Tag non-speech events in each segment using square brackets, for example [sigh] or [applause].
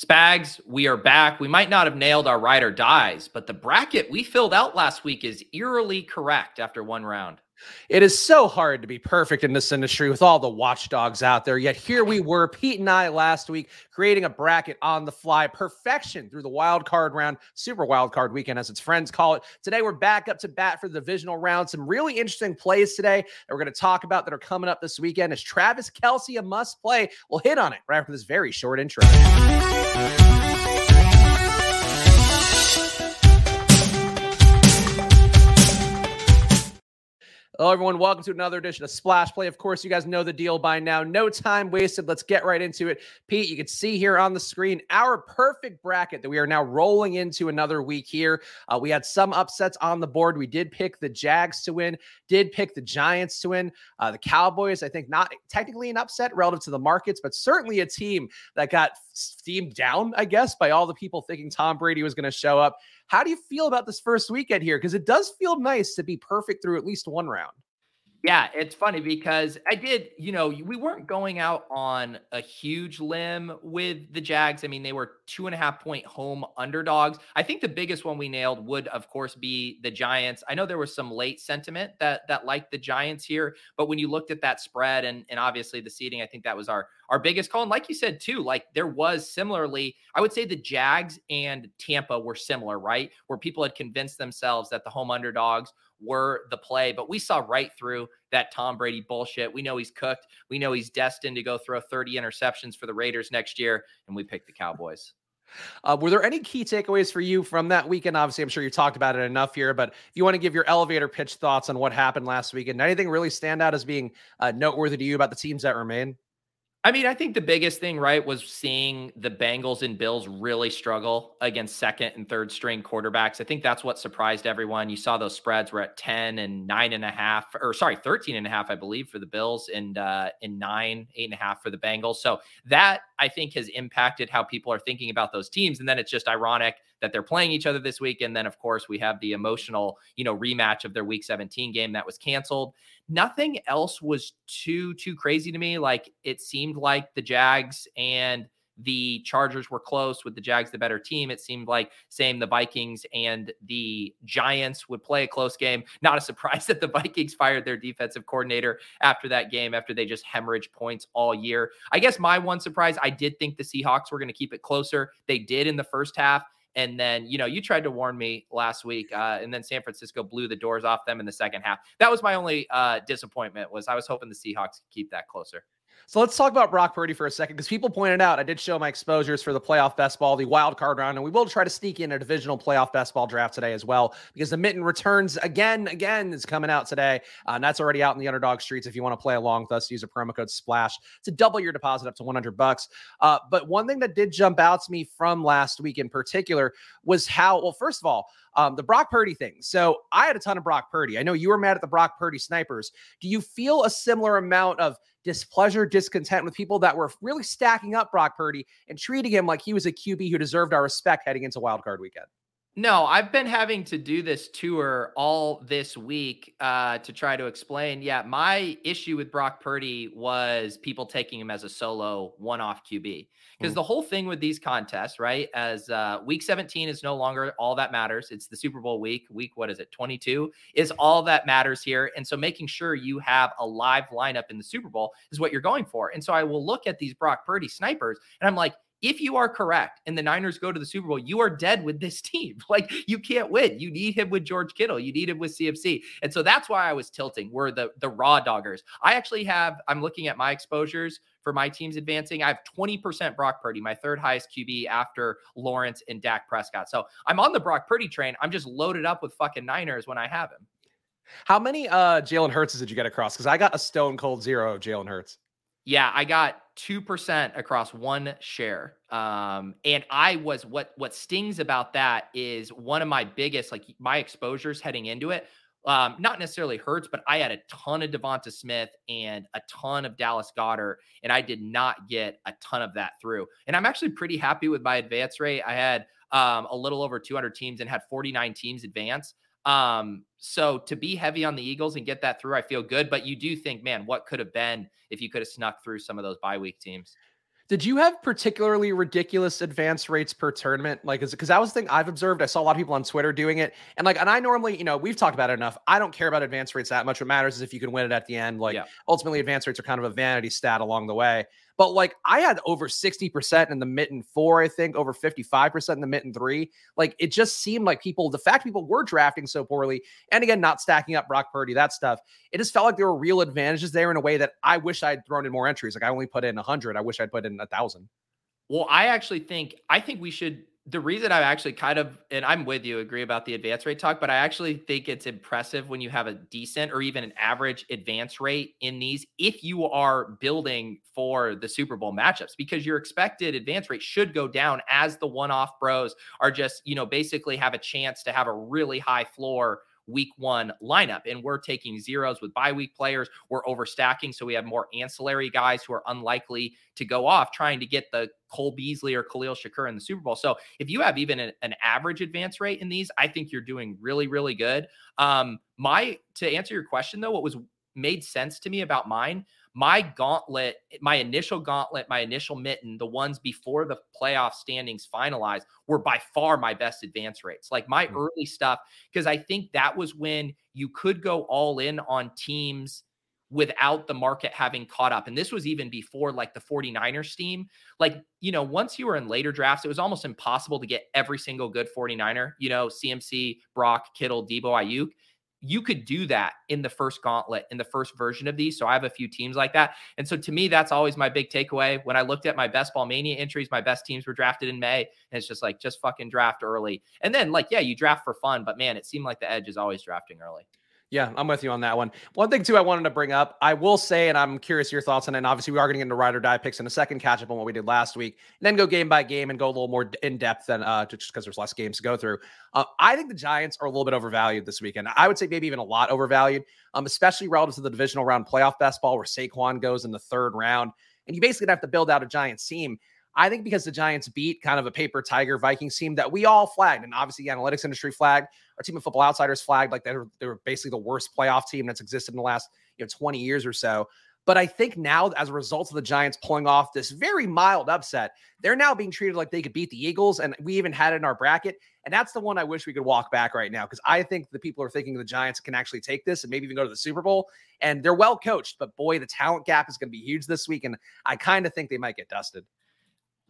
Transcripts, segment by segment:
Spags, we are back. We might not have nailed our ride or dies, but the bracket we filled out last week is eerily correct after one round. It is so hard to be perfect in this industry with all the watchdogs out there. Yet here we were, Pete and I last week, creating a bracket on the fly, perfection through the wild card round, super wild card weekend, as its friends call it. Today, we're back up to bat for the divisional round. Some really interesting plays today that we're going to talk about that are coming up this weekend. Is Travis Kelce a must play? We'll hit on it right after this very short intro. Hello, everyone. Welcome to another edition of Splash Play. Of course, you guys know the deal by now. No time wasted. Let's get right into it. Pete, you can see here on the screen our perfect bracket that we are now rolling into another week here. Uh, we had some upsets on the board. We did pick the Jags to win, did pick the Giants to win. Uh, the Cowboys, I think, not technically an upset relative to the markets, but certainly a team that got steamed down, I guess, by all the people thinking Tom Brady was going to show up. How do you feel about this first weekend here? Because it does feel nice to be perfect through at least one round. Yeah, it's funny because I did, you know, we weren't going out on a huge limb with the Jags. I mean, they were two and a half point home underdogs. I think the biggest one we nailed would, of course, be the Giants. I know there was some late sentiment that that liked the Giants here, but when you looked at that spread and and obviously the seating, I think that was our our biggest call. And like you said, too, like there was similarly, I would say the Jags and Tampa were similar, right? Where people had convinced themselves that the home underdogs were the play. But we saw right through that Tom Brady bullshit. We know he's cooked. We know he's destined to go throw 30 interceptions for the Raiders next year. And we picked the Cowboys. Uh, were there any key takeaways for you from that weekend? Obviously, I'm sure you talked about it enough here, but if you want to give your elevator pitch thoughts on what happened last weekend, anything really stand out as being uh, noteworthy to you about the teams that remain? I mean, I think the biggest thing, right, was seeing the Bengals and Bills really struggle against second and third string quarterbacks. I think that's what surprised everyone. You saw those spreads were at 10 and nine and a half, or sorry, 13 and a half, I believe, for the Bills and uh and nine, eight and a half for the Bengals. So that I think has impacted how people are thinking about those teams. And then it's just ironic that they're playing each other this week. And then, of course, we have the emotional, you know, rematch of their week 17 game that was canceled. Nothing else was too, too crazy to me. Like it seemed like the Jags and the Chargers were close with the Jags, the better team. It seemed like same the Vikings and the Giants would play a close game. Not a [laughs] surprise that the Vikings fired their defensive coordinator after that game, after they just hemorrhage points all year. I guess my one surprise, I did think the Seahawks were going to keep it closer. They did in the first half. And then, you know, you tried to warn me last week, uh, and then San Francisco blew the doors off them in the second half. That was my only uh, disappointment. Was I was hoping the Seahawks could keep that closer. So let's talk about Brock Purdy for a second because people pointed out I did show my exposures for the playoff best ball, the wild card round, and we will try to sneak in a divisional playoff best ball draft today as well because the mitten returns again, again is coming out today. Uh, and that's already out in the underdog streets. If you want to play along with us, use a promo code SPLASH to double your deposit up to 100 bucks. Uh, but one thing that did jump out to me from last week in particular was how, well, first of all, um, the Brock Purdy thing. So I had a ton of Brock Purdy. I know you were mad at the Brock Purdy snipers. Do you feel a similar amount of displeasure, discontent with people that were really stacking up Brock Purdy and treating him like he was a QB who deserved our respect heading into Wild Card Weekend? No, I've been having to do this tour all this week uh, to try to explain. Yeah, my issue with Brock Purdy was people taking him as a solo one off QB. Because mm. the whole thing with these contests, right, as uh, week 17 is no longer all that matters. It's the Super Bowl week. Week, what is it, 22 is all that matters here. And so making sure you have a live lineup in the Super Bowl is what you're going for. And so I will look at these Brock Purdy snipers and I'm like, if you are correct and the Niners go to the Super Bowl, you are dead with this [laughs] team. Like you can't win. You need him with George Kittle. You need him with CMC. And so that's why I was tilting. We're the the raw doggers. I actually have, I'm looking at my exposures for my teams advancing. I have 20% Brock Purdy, my third highest QB after Lawrence and Dak Prescott. So I'm on the Brock Purdy train. I'm just loaded up with fucking Niners when I have him. How many uh Jalen Hurts did you get across? Because I got a stone cold zero of Jalen Hurts. Yeah, I got 2% across one share. Um, and I was what what stings about that is one of my biggest, like my exposures heading into it. Um, not necessarily hurts, but I had a ton of Devonta Smith and a ton of Dallas Goedert, and I did not get a ton of that through. And I'm actually pretty happy with my advance rate. I had um, a little over 200 teams and had 49 teams advance. Um, so to be heavy on the Eagles and get that through, I feel good. But you do think, man, what could have been if you could have snuck through some of those bye week teams? Did you have particularly ridiculous advance rates per tournament? Like, is it because that was the thing I've observed? I saw a lot of people on Twitter doing it. And like, and I normally, you know, we've talked about it enough. I don't care about advance rates that much. What matters is if you can win it at the end. Like, yeah. ultimately, advance rates are kind of a vanity stat along the way. But like I had over 60% in the mitten four, I think, over 55% in the mitten three. Like it just seemed like people, the fact people were drafting so poorly, and again, not stacking up Brock Purdy, that stuff, it just felt like there were real advantages there in a way that I wish I'd thrown in more entries. Like I only put in 100. I wish I'd put in a thousand. Well, I actually think, I think we should the reason I'm actually kind of, and I'm with you, agree about the advance rate talk, but I actually think it's impressive when you have a decent or even an average advance rate in these if you are building for the Super Bowl matchups because your expected advance rate should go down as the one off bros are just, you know, basically have a chance to have a really high floor week one lineup. And we're taking zeros with bye week players. We're overstacking. So we have more ancillary guys who are unlikely to go off trying to get the Cole Beasley or Khalil Shakir in the Super Bowl. So if you have even an, an average advance rate in these, I think you're doing really, really good. Um, my to answer your question though, what was made sense to me about mine my gauntlet, my initial gauntlet, my initial mitten, the ones before the playoff standings finalized were by far my best advance rates. Like my mm-hmm. early stuff, because I think that was when you could go all in on teams without the market having caught up. And this was even before like the 49ers steam. Like, you know, once you were in later drafts, it was almost impossible to get every single good 49er, you know, CMC, Brock, Kittle, Deebo, Aiyuk you could do that in the first gauntlet in the first version of these. So I have a few teams like that. And so to me, that's always my big takeaway. When I looked at my best ball mania entries, my best teams were drafted in May. And it's just like, just fucking draft early. And then, like, yeah, you draft for fun, but man, it seemed like the edge is always drafting early. Yeah, I'm with you on that one. One thing too, I wanted to bring up. I will say, and I'm curious your thoughts on it. And obviously, we are going to get into ride or die picks in a second, catch up on what we did last week, and then go game by game and go a little more in depth than uh, just because there's less games to go through. Uh, I think the Giants are a little bit overvalued this weekend. I would say maybe even a lot overvalued, um, especially relative to the divisional round playoff best ball where Saquon goes in the third round, and you basically have to build out a Giants team. I think because the Giants beat kind of a paper tiger Vikings team that we all flagged, and obviously the analytics industry flagged, our team of football outsiders flagged like they were, they were basically the worst playoff team that's existed in the last you know 20 years or so. But I think now, as a result of the Giants pulling off this very mild upset, they're now being treated like they could beat the Eagles. And we even had it in our bracket. And that's the one I wish we could walk back right now because I think the people are thinking the Giants can actually take this and maybe even go to the Super Bowl. And they're well coached, but boy, the talent gap is going to be huge this week. And I kind of think they might get dusted.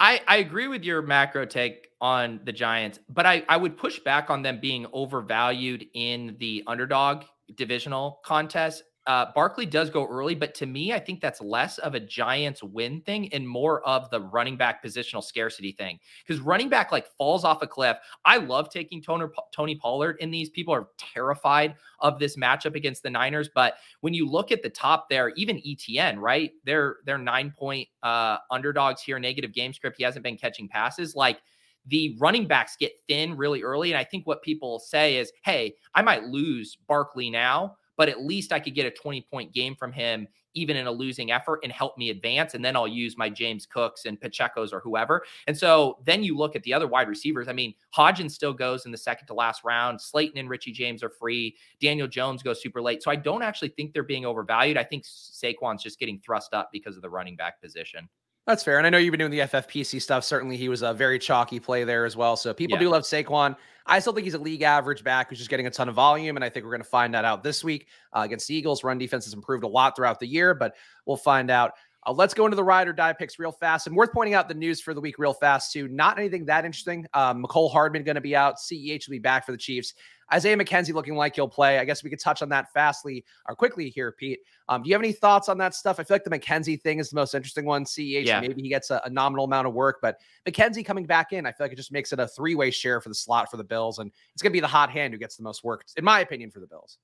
I, I agree with your macro take on the Giants, but I, I would push back on them being overvalued in the underdog divisional contest uh, Barkley does go early, but to me, I think that's less of a Giants win thing and more of the running back positional scarcity thing. Because running back like falls off a cliff. I love taking Tony, Tony Pollard in these. People are terrified of this matchup against the Niners, but when you look at the top there, even ETN, right? They're they're nine point uh, underdogs here, negative game script. He hasn't been catching passes like the running backs get thin really early. And I think what people say is, hey, I might lose Barkley now, but at least I could get a 20 point game from him, even in a losing effort, and help me advance. And then I'll use my James Cooks and Pacheco's or whoever. And so then you look at the other wide receivers. I mean, Hodgins still goes in the second to last round. Slayton and Richie James are free. Daniel Jones goes super late. So I don't actually think they're being overvalued. I think Saquon's just getting thrust up because of the running back position. That's fair. And I know you've been doing the FFPC stuff. Certainly, he was a very chalky play there as well. So people yeah. do love Saquon. I still think he's a league average back who's just getting a ton of volume. And I think we're going to find that out this week uh, against the Eagles. Run defense has improved a lot throughout the year, but we'll find out. Uh, let's go into the ride or die picks real fast. And worth pointing out the news for the week real fast, too. Not anything that interesting. Um, Mecole Hardman going to be out. CEH will be back for the Chiefs. Isaiah McKenzie looking like he'll play. I guess we could touch on that fastly or quickly here, Pete. Um, do you have any thoughts on that stuff? I feel like the McKenzie thing is the most interesting one. CEH, yeah. maybe he gets a, a, nominal amount of work, but McKenzie coming back in, I feel like it just makes it a three way share for the slot for the Bills. And it's going to be the hot hand who gets the most work, in my opinion, for the Bills.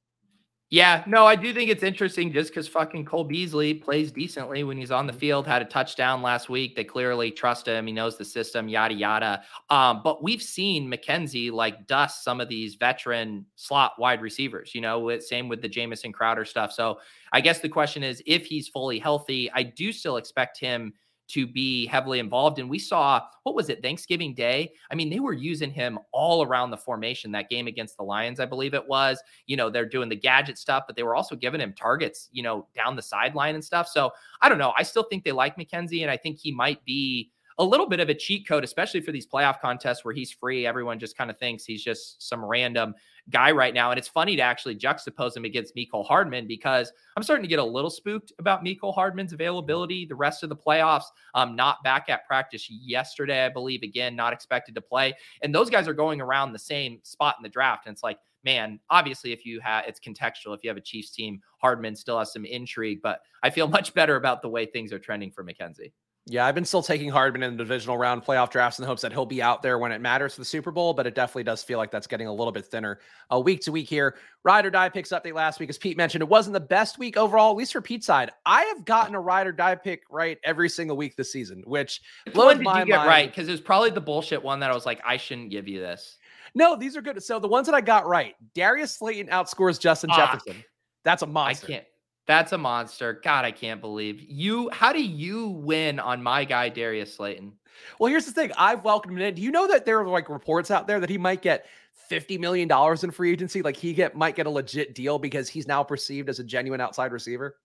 Yeah, no, I do think it's interesting just because fucking Cole Beasley plays decently when he's on the mm-hmm. field, had a touchdown last week. They clearly trust him. He knows the system, yada, yada. Um, but we've seen McKenzie like dust some of these veteran slot wide receivers, you know, with, same with the Jamison Crowder stuff. So I guess the question is if he's fully healthy, I do still expect him to be heavily involved. And we saw, what was it, Thanksgiving Day? I mean, they were using him all around the formation that game against the Lions, I believe it was. You know, they're doing the gadget stuff, but they were also giving him targets, you know, down the sideline and stuff. So I don't know. I still think they like McKenzie, and I think he might be a little bit of a cheat code, especially for these playoff contests where he's free. Everyone just kind of thinks he's just some random guy right now. And it's funny to actually juxtapose him against Mecole Hardman because I'm starting to get a little spooked about Mecole Hardman's availability the rest of the playoffs. Um, not back at practice yesterday, I believe. Again, not expected to play. And those guys are going around the same spot in the draft. And it's like, man, obviously, if you have it's contextual. If you have a Chiefs team, Hardman still has some intrigue, but I feel [laughs] much better about the way things are trending for McKenzie. Yeah, I've been still taking Hardman in the divisional round playoff drafts in the hopes that he'll be out there when it matters for the Super Bowl, but it definitely does feel like that's getting a little bit thinner uh, week to week here. Ride or die picks update last week, as Pete mentioned, it wasn't the best week overall, at least for Pete's side. I have gotten a ride or die pick right every single week this season, which blows my you get mind. right? Because it was probably the bullshit one that I was like, I shouldn't give you this. No, these are good. So the ones that I got right, Darius Slayton outscores Justin. Jefferson. That's a monster. I can't. That's a monster. God, I can't believe you. How do you win on my guy Darius Slayton? Well, here's the thing. I've welcomed him in. Do you know that there are like reports out there that he might get $50 million in free agency? Like he get might get a legit deal because he's now perceived as a genuine outside receiver.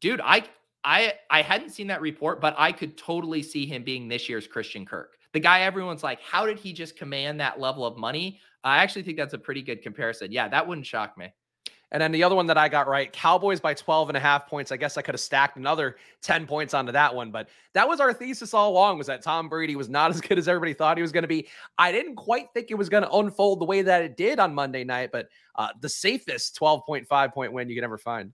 Dude, I I I hadn't seen that report, but I could totally see him being this year's Christian Kirk. The guy everyone's like, how did he just command that level of money? I actually think that's a pretty good comparison. Yeah, that wouldn't shock me. And then the other one that I got right, Cowboys by 12 and a half points. I guess I could have stacked another 10 points onto that one, but that was our thesis all along was that Tom Brady was not [laughs] as good as everybody thought he was going to be. I didn't quite think it was going to unfold the way that it did on Monday night, but uh, the safest 12.5 point win you can ever find.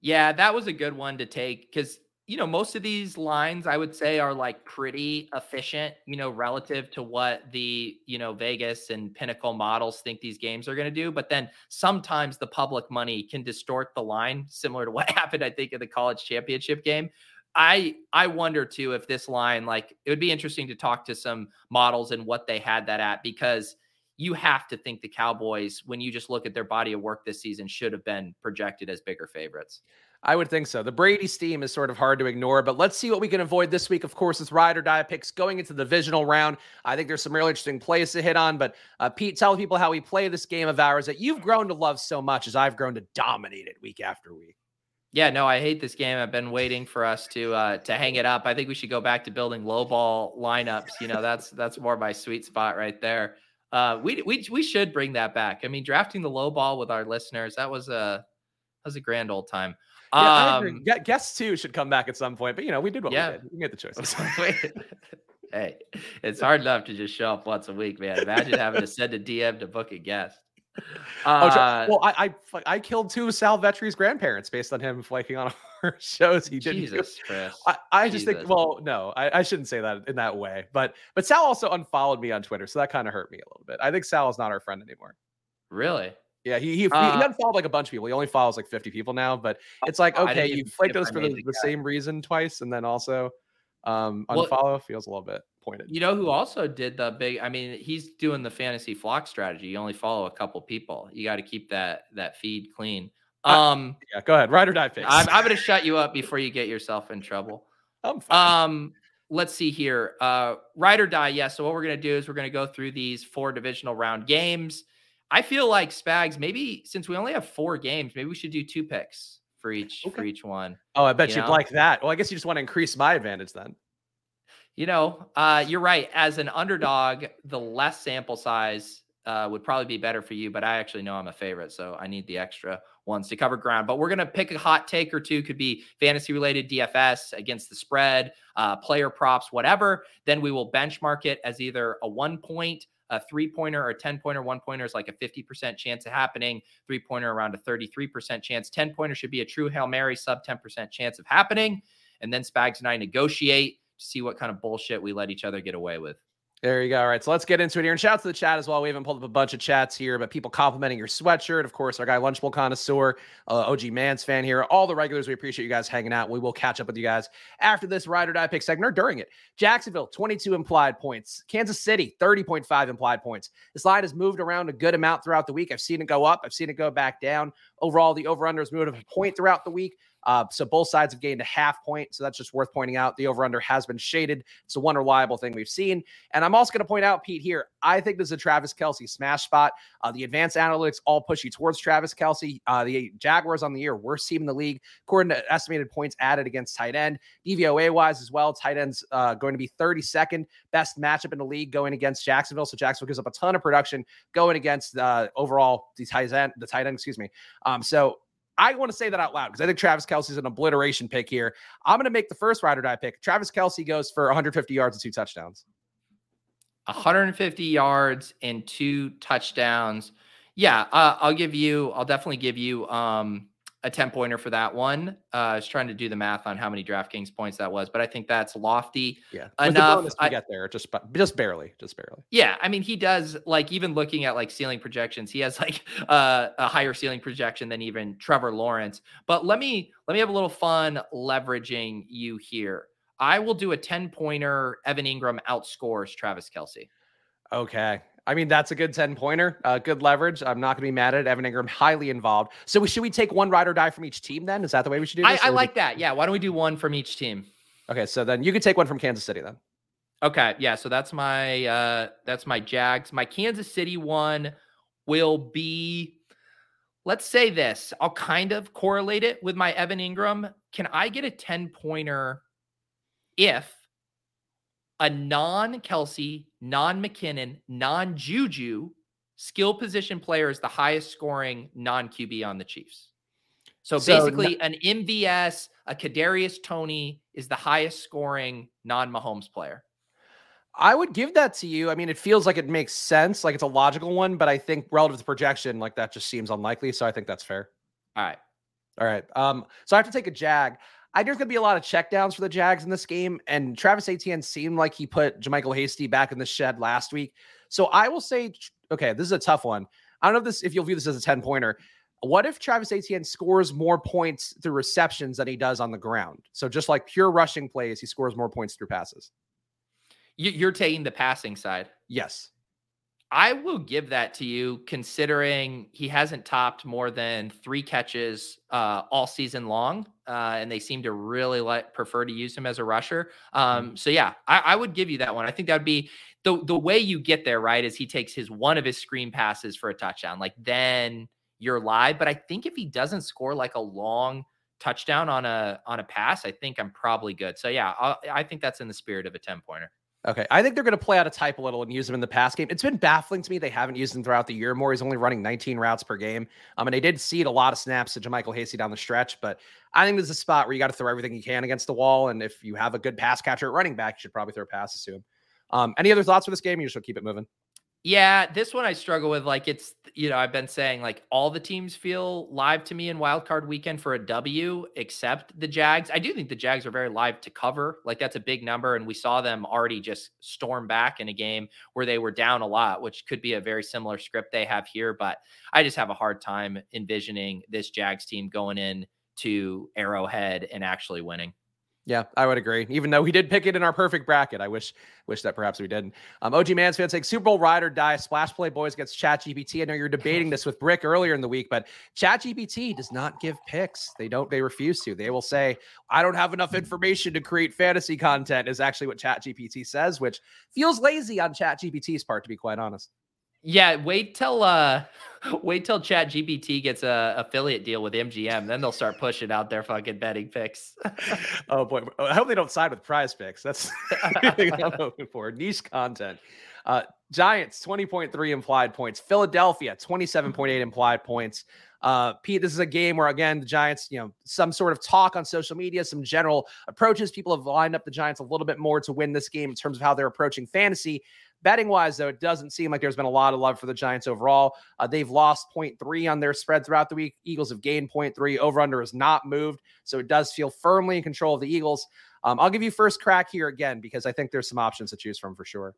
Yeah, that was a good one to take because you know, most of these lines I would say are like pretty efficient, you know, relative to what the, you know, Vegas and Pinnacle models think these games are going to do. But then sometimes the public money can distort the line, similar to [laughs] what happened, I think, in the college championship game. I I wonder too if this line, like, it would be interesting to talk to some models and what they had that at because you have to think the Cowboys, when you just look at their body of work this season, should have been projected as bigger favorites. I would think so. The Brady steam is sort of hard to ignore, but let's see what we can avoid this week. Of course, it's ride or die picks going into the divisional round. I think there's some really interesting plays to hit on. But uh, Pete, tell people how we play this game of ours that you've grown to love so much as I've grown to dominate it week after week. Yeah, no, I hate this game. I've been waiting for us to uh, to hang it up. I think we should go back to building low ball lineups. You know, that's that's more my sweet spot right there. Uh, we we we should bring that back. I mean, drafting the low ball with our listeners that was a that was a grand old time. Yeah, um, guests too should come back at some point, but you know, we did what yeah. we did. We made the choices. [laughs] hey, it's hard enough to just show up once a week, man. Imagine having to send a DM to book a guest. Oh, uh, oh, well, I, I I killed two Sal Vetri's grandparents based on him flaking on [laughs] our shows. He didn't. Jesus, Chris. I, I just think. Well, no, I, I shouldn't say that in that way. But but Sal also unfollowed me on Twitter, so that kind of hurt me a little bit. I think Sal is not our friend anymore. Really? Yeah, he he, uh, he unfollowed like a bunch of people. He only follows like 50 people now, but it's like okay, you flaked us for the, the same reason twice, and then also um unfollow well, feels a little bit pointed. You know who also did the big? I mean, he's doing the fantasy flock strategy. You only follow a couple people. You got to keep that that feed clean. Um, uh, yeah, go ahead. Ride or die picks. I'm, I'm going to shut you up before you get yourself in trouble. [laughs] I'm fine. Um, let's see here. Uh, ride or die. Yes. Yeah, so what we're going to do is we're going to go through these four divisional round games. I feel like Spags, maybe since we only have four games, maybe we should do two picks for each okay. for each one. Oh, I bet you would like that. Well, I guess you just want to increase my advantage then. You know, uh, you're right. As an underdog, the less sample size uh, would probably be better for you, but I actually know I'm a favorite, so I need the extra ones to cover ground. But we're gonna pick a hot take or two. Could be fantasy related DFS against the spread, uh, player props, whatever. Then we will benchmark it as either a one point a three pointer or a 10 pointer, one pointer is like a 50% chance of happening, three pointer around a 33% chance, 10 pointer should be a true Hail Mary, sub 10% chance of happening. And then Spags and I negotiate to see what kind of bullshit we let each other get away with. There you go. All right. So let's get into it here. And shout out to the chat as well. We haven't pulled up a bunch of chats here, but people complimenting your sweatshirt. Of course, our guy Lunchbowl Connoisseur, uh, OG Mans fan here. All the regulars, we appreciate you guys hanging out. We will catch up with you guys after this ride or die pick segment or during it. Jacksonville, 22 implied points. Kansas City, 30.5 implied points. This line has moved around a good amount throughout the week. I've seen it go up. I've seen it go back down. Overall, the over-under has moved a point throughout the week. Uh, so both sides have gained a half point. So that's just worth pointing out. The over under has been shaded. It's the one reliable thing we've seen. And I'm also going to point out, Pete, here, I think this is a Travis Kelce smash spot. Uh, the advanced analytics all push you towards Travis Kelce. Uh, the Jaguars on the year, worst team in the league, according to estimated points added against tight end. DVOA wise as well, tight ends uh, going to be 32nd best matchup in the league going against Jacksonville. So Jacksonville gives up a ton of production going against uh, overall the tight end, the tight end, excuse me. Um, so I want to say that out loud because I think Travis Kelce is an obliteration pick here. I'm going to make the first ride or die pick. Travis Kelce goes for 150 yards and two touchdowns. 150 yards and two touchdowns. Yeah, uh, I'll give you. I'll definitely give you um, a 10 pointer for that one. Uh, I was trying to do the math on how many DraftKings points that was, but I think that's lofty. Yeah. enough. I, get there just, just barely, just barely. Yeah. I mean, he does like even looking at like ceiling projections, he has [laughs] like uh, a higher ceiling projection than even Trevor Lawrence. But let me, let me have a little fun leveraging you here. I will do a 10 pointer. Evan Engram outscores Travis Kelce. Okay. I mean, that's a good 10 pointer, uh, good leverage. I'm not going to be mad at it. Evan Engram, highly involved. So, we, should we take one ride or die from each team then? Is that the way we should do this? I, I like it... that. Yeah. Why don't we do one from each team? Okay. So then you can take one from Kansas City then. Okay. Yeah. So that's my, uh, that's my Jags. My Kansas City one will be, let's say this. I'll kind of correlate it with my Evan Engram. Can I get a 10 pointer if a non Kelce, non McKinnon, non Juju skill position player is the highest scoring non QB on the Chiefs. So, so basically, no- an MVS, a Kadarius Toney is the highest scoring non Mahomes player. I would give that to you. I mean, it feels like it makes sense, like it's a logical one, but I think relative to projection, like that just seems unlikely. So I think that's fair. All right. All right. Um, so I have to take a jag. I think there's going to be a lot of checkdowns for the Jags in this game. And Travis Etienne seemed like he put JaMycal Hasty back in the shed last week. So I will say, okay, this is a tough one. I don't know if this if you'll view this as a 10 pointer. What if Travis Etienne scores more points through receptions than he does on the ground? So just like pure rushing plays, he scores more points through passes. You're taking the passing side. Yes. I will give that to you, considering he hasn't topped more than three catches uh, all season long, uh, and they seem to really like prefer to use him as a rusher. Um, mm-hmm. so yeah, I, I, would give you that one. I think that would be the the way you get there. Right, is he takes his one of his screen passes for a touchdown, like then you're live. But I think if he doesn't score like a long touchdown on a on a pass, I think I'm probably good. So yeah, I, I think that's in the spirit of a ten pointer. Okay. I think they're going to play out a type a little and use him in the pass game. It's been baffling to me. They haven't used him throughout the year more. He's only running 19 routes per game. Um, and they did cede a lot of snaps to JaMycal Hasty down the stretch, but I think this is a spot where you got to throw everything you can against the wall. And if you have a good pass catcher at running back, you should probably throw passes to him. Um, any other thoughts for this game? You should keep it moving. Yeah, this one I struggle with. Like it's, you know, I've been saying like all the teams feel live to me in wild card weekend for a W, except the Jags. I do think the Jags are very live to cover. Like that's a big number. And we saw them already just storm back in a game where they were down a lot, which could be a very similar script they have here. But I just have a hard time envisioning this Jags team going in to Arrowhead and actually winning. Yeah, I would agree. Even though we did pick it in our perfect bracket, I wish wish that perhaps we didn't. Um, OG Mans fans saying Super Bowl ride or die. Splash Play Boys gets Chat GPT. I know you're debating this with Brick earlier in the week, but Chat GPT does not give picks. They don't. They refuse to. They will say, "I don't have enough information to create fantasy content." Is actually what Chat GPT says, which feels lazy on Chat GPT's part, to be quite honest. Yeah, wait till uh [laughs] wait till Chat GPT gets a affiliate deal with MGM, then they'll start pushing out their fucking betting picks. [laughs] oh boy, I hope they don't side with Prize Picks. That's [laughs] the I'm hoping for. Niche content. Uh, Giants 20.3 implied points. Philadelphia 27.8 implied points. Uh, Pete, this is a game where again the Giants, you know, some sort of talk on social media, some general approaches. People have lined up the Giants a little bit more to win this game in terms of how they're approaching fantasy. Betting wise, though, it doesn't seem like there's been a lot of love for the Giants overall. Uh, they've lost 0.3 on their spread throughout the week. Eagles have gained 0.3. Over under has not moved. So it does feel firmly in control of the Eagles. Um, I'll give you first crack here again because I think there's some options to choose from for sure.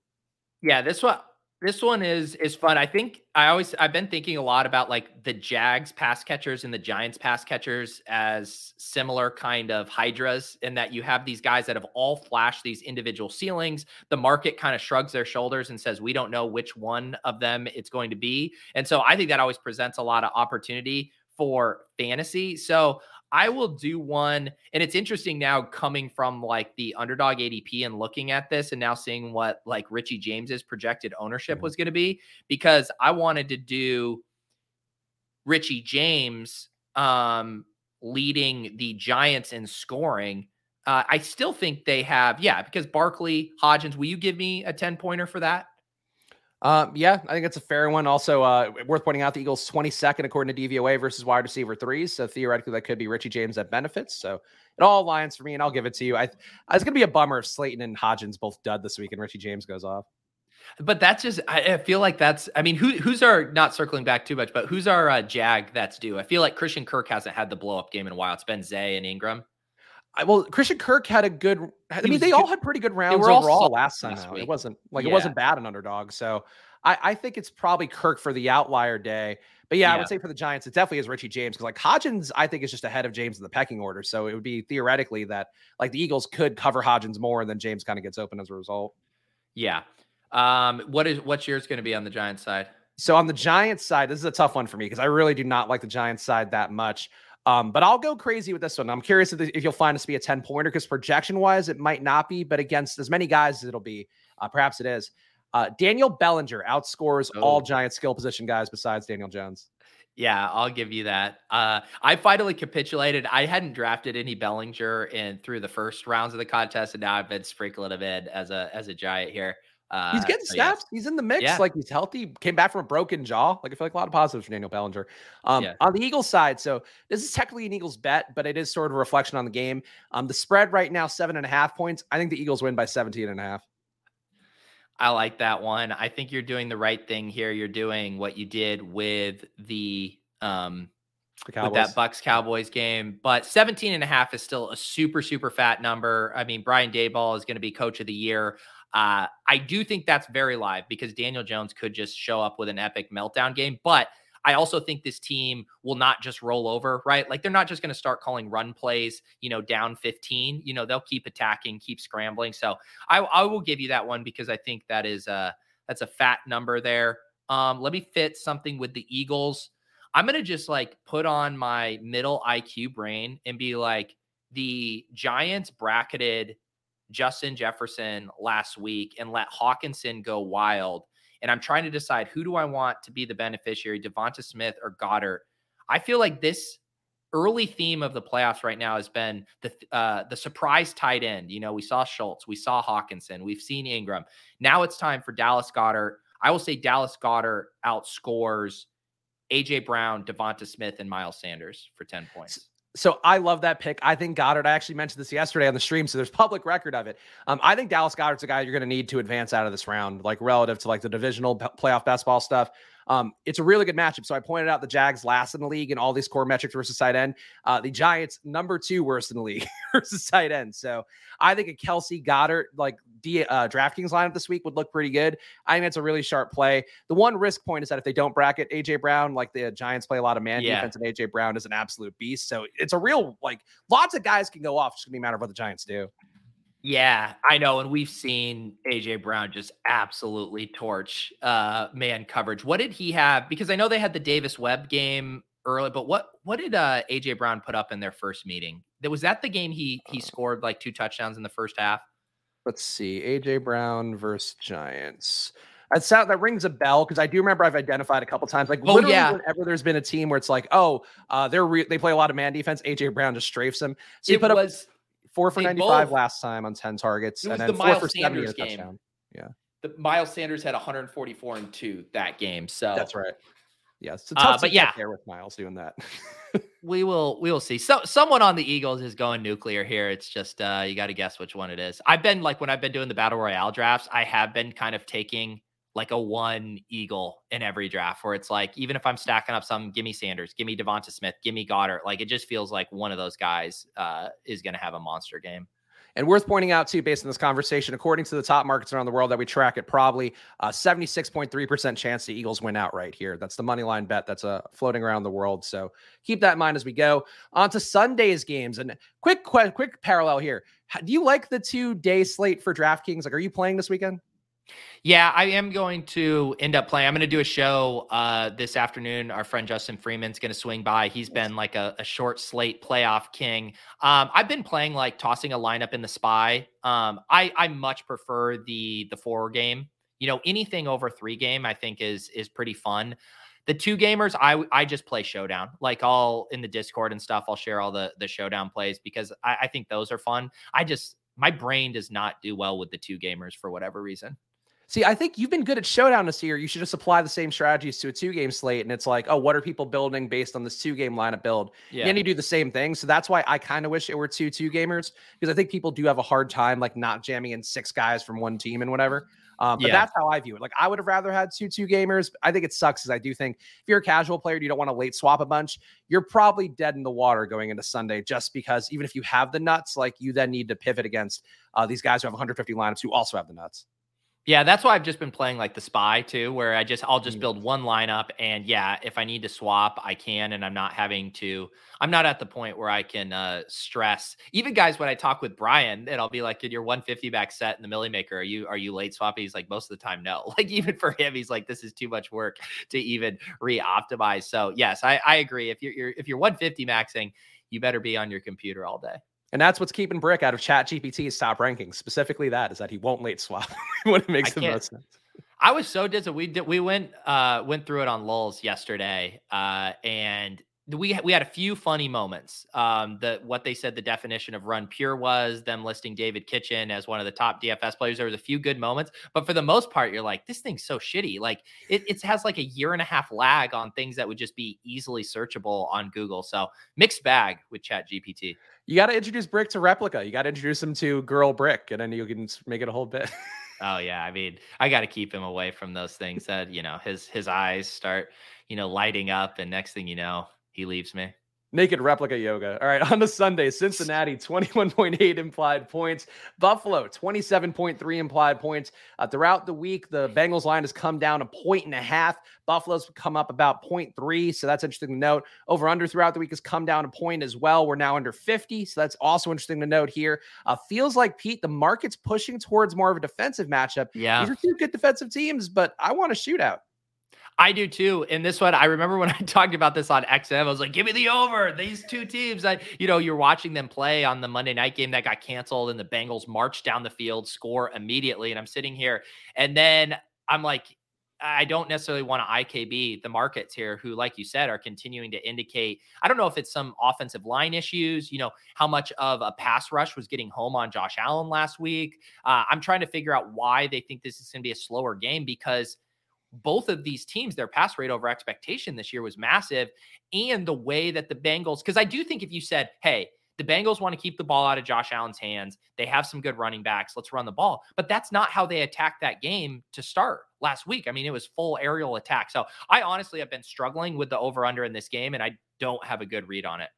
Yeah, this one this one is is fun. I think I always I've been thinking a lot about like the Jags pass catchers and the Giants pass catchers as similar kind of hydras in that you have these guys that have all flashed these individual ceilings. The market kind of shrugs their shoulders and says we don't know which one of them it's going to be. And so I think that always presents a lot of opportunity for fantasy. So I will do one. And it's interesting now coming from like the underdog ADP and looking at this and now seeing what like Richie James's projected ownership mm-hmm. was going to be because I wanted to do Richie James um, leading the Giants in scoring. Uh, I still think they have, yeah, because Barkley, Hodgins, will you give me a 10 pointer for that? Um, yeah, I think it's a fair one. Also, uh, worth pointing out the Eagles 22nd according to DVOA versus wide receiver threes. So theoretically, that could be Richie James that benefits. So it all aligns for me, and I'll give it to you. I, it's going to be a bummer if Slayton and Hodgins both dud this week and Richie James goes off. But that's just I, feel like that's I mean who who's our not circling back too much, but who's our uh, jag that's due? I feel like Christian Kirk hasn't had the blow up game in a while. It's been Zay and Engram. I, well, Christian Kirk had a good. I mean, they all had pretty good rounds overall last time. Last it wasn't like yeah. it wasn't bad an underdog. So I, I, think it's probably Kirk for the outlier day. But yeah, yeah, I would say for the Giants, it definitely is Richie James because like Hodgins, I think is just ahead of James in the pecking order. So it would be theoretically that like the Eagles could cover Hodgins more, and then James kind of gets open as a result. Yeah. Um, what is what's yours going to be on the Giants side? So on the Giants side, this is a tough one for me because I really do not like the Giants side that much. Um, but I'll go crazy with this one. I'm curious if, if you'll find this to be a 10 pointer because projection wise, it might not be, but against as many guys as it'll be, uh, perhaps it is. Uh, Daniel Bellinger outscores oh. all Giant skill position guys besides Daniel Jones. Yeah, I'll give you that. Uh, I finally capitulated. I hadn't drafted any Bellinger in through the first rounds of the contest, and now I've been sprinkling him in as a as a giant here. Uh, he's getting snaps. Yeah. He's in the mix. Yeah. Like he's healthy. Came back from a broken jaw. Like I feel like a lot of positives for Daniel Bellinger. Um, yeah. On the Eagles side, so this is technically an Eagles bet, but it is sort of a reflection on the game. Um, the spread right now seven and a half points. I think the Eagles win by 17 and a half. I like that one. I think you're doing the right thing here. You're doing what you did with the um the with that Bucks Cowboys game. But 17 and a half is still a super, super fat number. I mean, Brian Daboll is going to be coach of the year. Uh, I do think that's very live because Daniel Jones could just show up with an epic meltdown game. But I also think this team will not just roll over, right? Like they're not just going to start calling run plays, you know, down 15. You know, they'll keep attacking, keep scrambling. So I, I will give you that one because I think that is a that's a fat number there. Um, let me fit something with the Eagles. I'm gonna just like put on my middle IQ brain and be like, the Giants bracketed Justin Jefferson last week and let Hockenson go wild and I'm trying to decide who do I want to be the beneficiary, Devonta Smith or Goedert. I feel like this early theme of the playoffs right now has been the uh, the surprise tight end. You know, we saw Schultz, we saw Hockenson, we've seen Engram. Now it's time for Dallas Goedert. I will say Dallas Goedert outscores AJ Brown, Devonta Smith, and Miles Sanders for 10 points so I love that pick. I think Goedert. I actually mentioned this yesterday on the stream, so there's public record of it. Um, I think Dallas Goedert's a guy you're going to need to advance out of this round, like relative to like the divisional playoff best ball stuff. Um, it's a really good matchup. So I pointed out the Jags last in the league in all these core metrics versus tight end. Uh, the Giants number two worst in the league [laughs] versus tight end. So I think a Kelce Goedert like D, uh, DraftKings lineup this week would look pretty good. I think it's a really sharp play. The one risk point is that if they don't bracket AJ Brown, like the Giants play a lot of man yeah. defense, and AJ Brown is an absolute beast. So it's a real like lots of guys can go off. It's gonna be a matter of what the Giants do. Yeah, I know. And we've seen AJ Brown just absolutely torch uh man coverage. What did he have? Because I know they had the Davis Webb game early, but what what did uh AJ Brown put up in their first meeting? That was that the game he he uh. scored like two touchdowns in the first half. Let's see. AJ Brown versus Giants. That sound that rings a bell because I do remember I've identified a couple times. Like oh, literally, yeah. whenever there's been a team where it's like, oh, uh, they're re- they play a lot of man defense. AJ Brown just strafes them. So it he put was, up four for 95 both, last time on 10 targets, and then the four Miles for Sanders 70 game. touchdown. Yeah. The Miles Sanders had 144 and two that game. So that's right. Yes, yeah, uh, but yeah, there with Miles doing that. we will we will see. So someone on the Eagles is going nuclear here. It's just uh you got to guess which one it is. I've been like when I've been doing the battle royale drafts, I have been kind of taking like a one Eagle in every draft where it's like, even if I'm stacking up some, give me Sanders, give me Devonta Smith, give me Goedert, Like it just feels like one of those guys uh, is going to have a monster game. And worth pointing out too, based on this conversation, according to the top markets around the world that we track, it probably uh, 76.3% chance the Eagles win outright here. That's the money line bet that's uh, floating around the world. So keep that in mind as we go on to Sunday's games. And quick, quick, quick parallel here. do you like the two day slate for DraftKings? Like, are you playing this weekend? Yeah, I am going to end up playing. I'm going to do a show uh, this afternoon. Our friend Justin Freeman's going to swing by. He's been like a, a short slate playoff king. Um, I've been playing like tossing a lineup in the spy. Um, I I much prefer the the four game. You know, anything over three game, I think is is pretty fun. The two gamers, I I just play showdown. Like all in the Discord and stuff. I'll share all the the showdown plays because I, I think those are fun. I just my brain does not do well with the two gamers for whatever reason. See, I think you've been good at Showdown this year. You should just apply the same strategies to a two game slate. And it's like, oh, what are people building based on this two game lineup build? Yeah. And you do the same thing. So that's why I kind of wish it were two two gamers because I think people do have a hard time like not jamming in six guys from one team and whatever. Um, but yeah. that's how I view it. Like I would have rather had two two gamers. I think it sucks because I do think if you're a casual player, you don't want to late swap a bunch. You're probably dead in the water going into Sunday just because even if you have the nuts, like you then need to pivot against uh, these guys who have 150 lineups who also have the nuts. Yeah, that's why I've just been playing like the spy too, where I just I'll just mm. build one lineup and yeah, if I need to swap, I can, and I'm not having to. I'm not at the point where I can uh, stress. Even guys, when I talk with Brian, and I'll be like, "Did your 150 back set in the Milly Maker? Are you are you late swapping?" He's like, "Most of the time, no." [laughs] Like even for him, he's like, "This is too much work to even re-optimize." So yes, I, I agree. If you're, you're if you're 150 maxing, you better be on your computer all day. And that's what's keeping Brick out of Chat GPT's top rankings. Specifically, that is that he won't late swap [laughs] when it makes I the most sense. I was so dizzy. We did we went uh went through it on lulls yesterday. Uh and we we had a few funny moments. Um, the what they said the definition of run pure was them listing David Kitchen as one of the top DFS players. There was a few good moments, but for the most part, you're like, this thing's so shitty. Like it, it has like a year and a half lag on things that would just be easily searchable on Google. So mixed bag with Chat GPT. You got to introduce Brick to Replika. You got to introduce him to Girl Brick, and then you can make it a whole bit. [laughs] oh yeah, I mean, I got to keep him away from those things that you know his his eyes start you know lighting up, and next thing you know he leaves me. Naked replica yoga. All right, [laughs] on the Sunday, Cincinnati 21.8 implied points, Buffalo 27.3 implied points. Uh, throughout the week, the Bengals line has come down a point and a half. Buffalo's come up about 0.3, so that's interesting to note. Over under throughout the week has come down a point as well. We're now under 50, so that's also interesting to note here. Uh, feels like Pete, the market's pushing towards more of a defensive matchup. Yeah, these are two good defensive teams, but I want a shootout. I do too. In this one, I remember when [laughs] I talked about this on XM, I was like, give me the over. These two teams, I, you know, you're watching them play on the Monday night game that got canceled, and the Bengals march down the field, score immediately. And I'm sitting here, and then I'm like, I don't necessarily want to IKB the markets here, who, like you said, are continuing to indicate. I don't know if it's some offensive line issues, you know, how much of a pass rush was getting home on Josh Allen last week. Uh, I'm trying to figure out why they think this is going to be a slower game because both of these teams, their pass rate over expectation this year was massive. And the way that the Bengals, because I do think if you said, hey, the Bengals want to keep the ball out of Josh Allen's hands. They have some good running backs. Let's run the ball. But that's not how they attacked that game to start last week. I mean, it was full aerial attack. So I honestly have been struggling with the over under in this game, and I don't have a good read on it.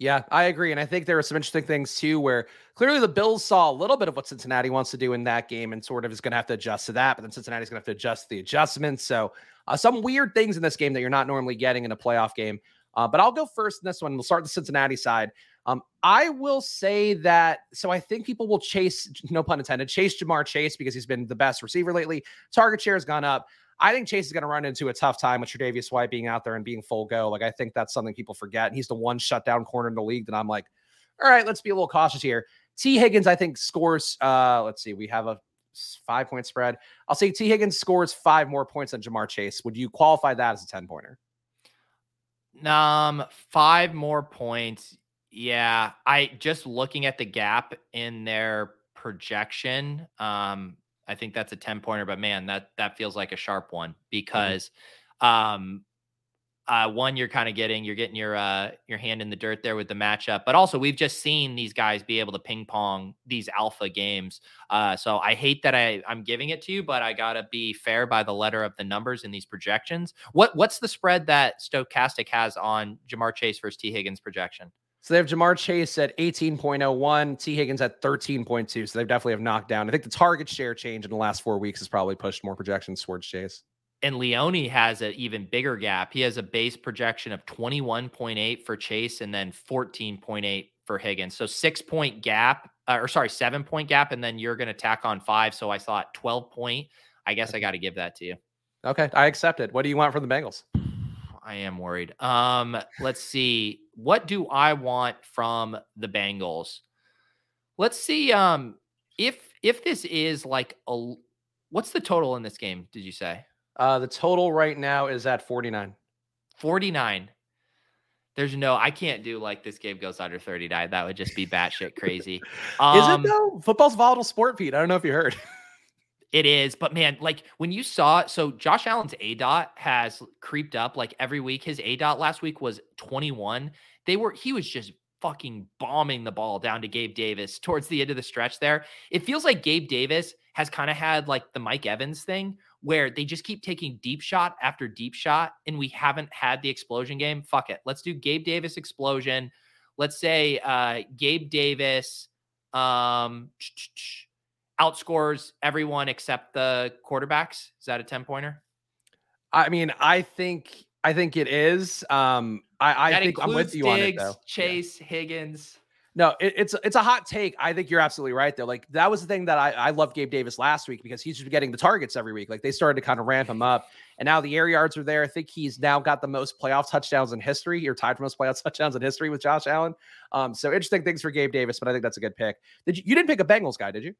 Yeah, I agree. And I think there are some interesting things too, where clearly the Bills saw a little bit of what Cincinnati wants to do in that game and sort of is going to have to adjust to that. But then Cincinnati's going to have to adjust the adjustments. So uh, some weird things in this game that you're not normally getting in a playoff game. Uh, but I'll go first in this one. We'll start the Cincinnati side. Um, I will say that. So I think people will chase, no pun intended, chase Ja'Marr Chase because he's been the best receiver lately. Target share has gone up. I think Chase is going to run into a tough time with Tre'Davious White being out there and being full go. Like I think that's something people forget. And he's the one shutdown corner in the league that I'm like, all right, let's be a little cautious here. Tee Higgins, I think scores. Uh, let's see, we have a five point spread. I'll say Tee Higgins scores five more points than Ja'Marr Chase. Would you qualify that as a ten pointer? Um, five more points. Yeah, I just looking at the gap in their projection. Um, I think that's a 10 pointer, but man, that that feels like a sharp one mm-hmm. because mm-hmm. um uh, one you're kind of getting you're getting your uh, your hand in the dirt there with the matchup but also we've just seen these guys be able to ping pong these alpha games uh, so i hate that i i'm giving it to you but i gotta be fair by the letter of the numbers in these projections what what's the spread that stochastic has on Ja'Marr chase versus Tee Higgins projection so they have Ja'Marr Chase at 18.01, Tee Higgins at 13.2. So they definitely have knocked down. I think the target share change in the last four weeks has probably pushed more projections towards Chase. And Leone has an even bigger gap. He has a base projection of 21.8 for Chase and then 14.8 for Higgins. So six point gap uh, or sorry, seven point gap, and then you're going to tack on five. So I saw it 12 point. I guess I got to give that to you. Okay, I accept it. What do you want from the Bengals? I am worried. Um, let's see. What do I want from the Bengals? Let's see. Um, if if this is like a, what's the total in this game? Did you say? Uh, the total right now is at 49. 49. There's no, I can't do like this game goes under 39. That would just be batshit crazy. Um, [laughs] is it um, though? Football's volatile sport, Pete. I don't know if you heard. [laughs] It is, but man, like when you saw, so Josh Allen's aDOT has creeped up like every week. His aDOT last week was 21. They were, he was just fucking bombing the ball down to Gabe Davis towards the end of the stretch there. It feels like Gabe Davis has kind of had like the Mike Evans thing where they just keep taking deep shot after deep shot and we haven't had the explosion game. Fuck it. Let's do Gabe Davis explosion. Let's say uh Gabe Davis um outscores everyone except the quarterbacks. Is that a 10 pointer? I mean, I think I think it is. Um I, I think I'm with you Diggs, on it though. Chase, yeah. Higgins. No, it, it's it's a hot take. I think you're absolutely right though. Like that was the thing that I I loved Gabe Davis last week because he's just getting the targets every week. Like they started to kind of ramp him up, and now the air yards are there. I think he's now got the most playoff touchdowns in history. You're tied for most playoff [laughs] touchdowns in history with Josh Allen. Um, so interesting things for Gabe Davis, but I think that's a good pick. Did you you didn't pick a Bengals guy, did you?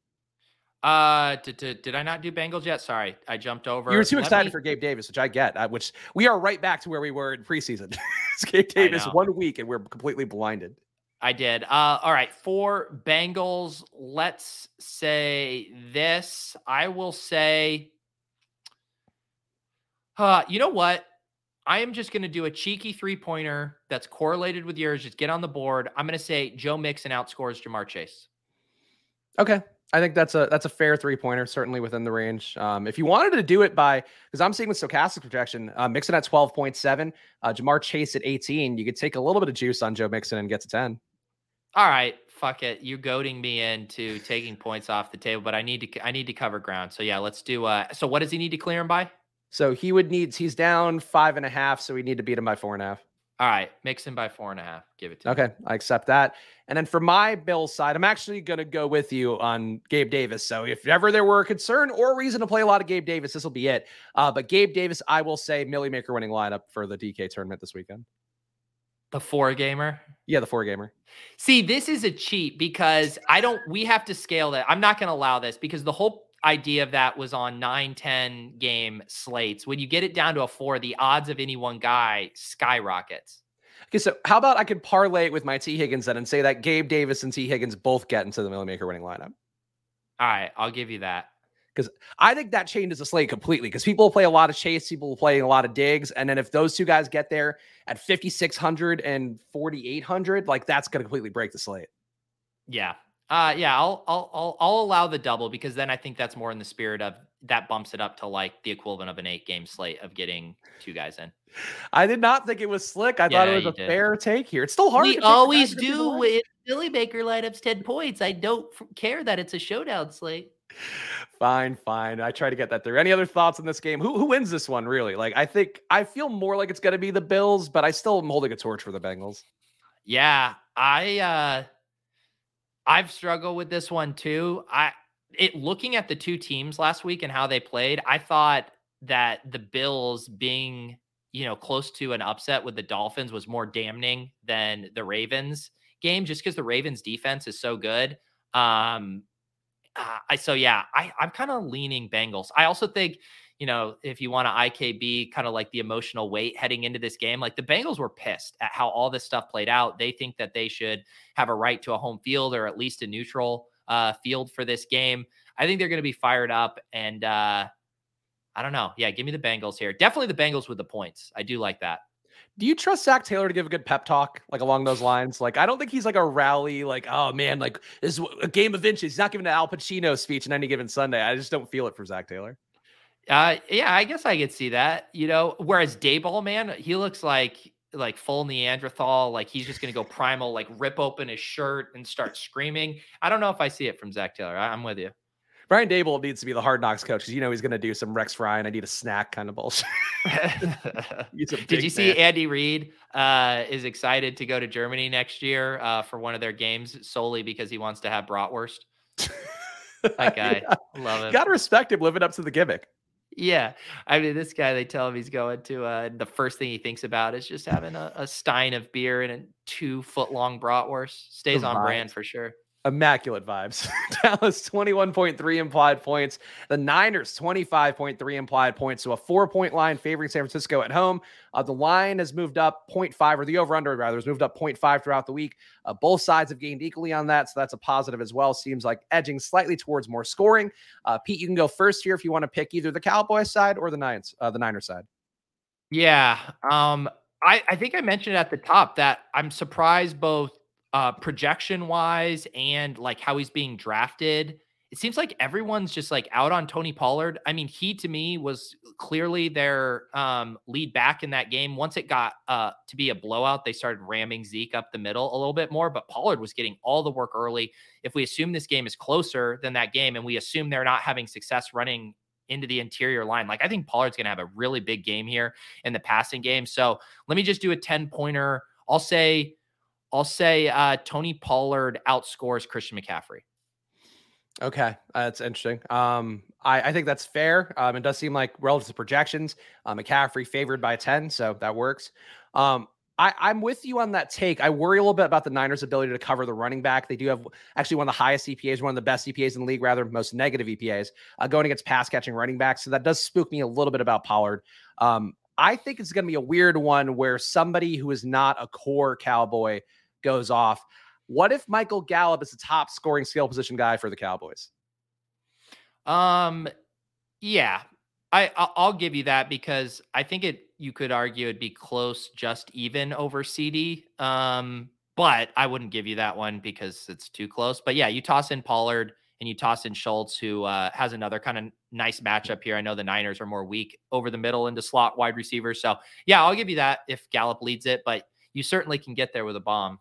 Uh, did, did, did I not do Bengals yet? Sorry, I jumped over. You were too Let excited me... for Gabe Davis, which I get. Uh, which we are right back to where we were in preseason. [laughs] it's Gabe Davis one week, and we're completely blinded. I did. Uh, all right, for Bengals, let's say this. I will say, uh, you know what? I am just going to do a cheeky three pointer that's correlated with yours. Just get on the board. I'm going to say Joe Mixon outscores Ja'Marr Chase. Okay, I think that's a that's a fair three pointer, certainly within the range. Um, if you wanted to do it by, because I'm seeing with stochastic projection, uh, Mixon at 12.7, uh, Ja'Marr Chase at 18, you could take a little bit of juice on Joe Mixon and get to 10. All right, fuck it. You're goading me into taking points off the table, but I need to I need to cover ground. So yeah, let's do. Uh, so what does he need to clear him by? So he would need. He's down five and a half, so we need to beat him by four and a half. All right, mix him by four and a half. Give it to okay, me. I accept that. And then for my Bill side, I'm actually going to go with you on Gabe Davis. So if ever there were a concern or reason to play a lot of Gabe Davis, this will be it. Uh, but Gabe Davis, I will say, Milly Maker winning lineup for the DK tournament this weekend. The four gamer? Yeah, the four gamer. See, this is a cheat because I don't, we have to scale that. I'm not going to allow this because the whole idea of that was on 9 10 game slates. When you get it down to a four the odds of any one guy skyrockets. Okay so how about i could parlay it with my Tee Higgins then and say that gabe davis and Tee Higgins both get into the millimaker winning lineup? All right i'll give you that. Because I think that changes the slate completely. Because people play a lot of chase, people playing a lot of Diggs, and then if those two guys get there at 5600 and 4800, like that's going to completely break the slate. Yeah, uh, yeah, I'll, I'll, I'll, I'll allow the double because then I think that's more in the spirit of that bumps it up to like the equivalent of an eight game slate of getting two guys in. I did not think it was slick. I yeah, thought it was a did. fair take here. It's still hard. To We always do with Milly Maker lineups 10 points. I don't care that it's a showdown slate. Fine, fine. I try to get that through. Any other thoughts on this game? Who who wins this one, really? Like, I think I feel more like it's gonna be the Bills, but I still am holding a torch for the Bengals. Yeah, I uh I've struggled with this one too. I it looking at the two teams last week and how they played, I thought that the Bills being, you know, close to an upset with the Dolphins was more damning than the Ravens game just because the Ravens defense is so good. Um uh, I so yeah, I I'm kind of leaning Bengals. I also think you know, if you want to IKB kind of like the emotional weight heading into this game, like the Bengals were pissed at how all this stuff played out. They think that they should have a right to a home field or at least a neutral uh, field for this game. I think they're going to be fired up. And uh, I don't know. Yeah, give me the Bengals here. Definitely the Bengals with the points. I do like that. Do you trust Zac Taylor to give a good pep talk, like along those lines? Like, I don't think he's like a rally, like, oh man, like this is a game of inches. He's not giving an Al Pacino speech on any given Sunday. I just don't feel it for Zac Taylor. Uh, yeah, I guess I could see that. You know, whereas Daboll, man, he looks like like full Neanderthal, like he's just gonna go primal, like rip open his shirt and start screaming. I don't know if I see it from Zac Taylor. I, am with you. Brian Daboll needs to be the hard knocks coach because you know he's going to do some Rex Ryan. I need a snack kind of bullshit. [laughs] [laughs] Did you see Andy Reid uh, is excited to go to Germany next year uh, for one of their games solely because he wants to have bratwurst? [laughs] that guy, yeah. love it. Got to respect him living up to the gimmick. Yeah, I mean, this guy, they tell him he's going to. Uh, the first thing he thinks about is just having a, a stein of beer and a two foot long bratwurst. Stays on brand for sure immaculate vibes. [laughs] Dallas 21.3 implied points. The Niners 25.3 implied points. So a four point line favoring San Francisco at home. Uh, the line has moved up 0.5, or the over under rather has moved up 0.5 throughout the week. Uh, both sides have gained equally on that. So that's a positive as well. Seems like edging slightly towards more scoring. Uh, Pete, you can go first here if you want to pick either the Cowboys side or the Niners, uh, the Niners side. Yeah. Um, I, I think I mentioned at the top that I'm surprised both uh, projection wise and like how he's being drafted. It seems like everyone's just like out on Tony Pollard. I mean, he to me was clearly their um, lead back in that game. Once it got uh, to be a blowout, they started ramming Zeke up the middle a little bit more, but Pollard was getting all the work early. If we assume this game is closer than that game and we assume they're not having success running into the interior line. Like I think Pollard's going to have a really big game here in the passing game. So let me just do a 10 pointer. I'll say I'll say uh, Tony Pollard outscores Christian McCaffrey. Okay, uh, that's interesting. Um, I, I, think that's fair. Um, it does seem like relative to projections, uh, McCaffrey favored by ten, so that works. Um, I, am with you on that take. I worry a little bit about the Niners' ability to cover the running back. They do have actually one of the highest EPAs, one of the best EPAs in the league, rather most negative EPAs uh, going against pass catching running backs. So that does spook me a little bit about Pollard. Um, I think it's going to be a weird one where somebody who is not a core Cowboy goes off. What if Michael Gallup is the top scoring skill position guy for the Cowboys? Um, yeah, I I'll give you that because I think it. You could argue it'd be close, just even over CeeDee. Um, but I wouldn't give you that one because it's too close. But yeah, you toss in Pollard and you toss in Schultz, who uh, has another kind of nice matchup here. I know the Niners are more weak over the middle into slot wide receivers. So yeah, I'll give you that if Gallup leads it, but you certainly can get there with a bomb.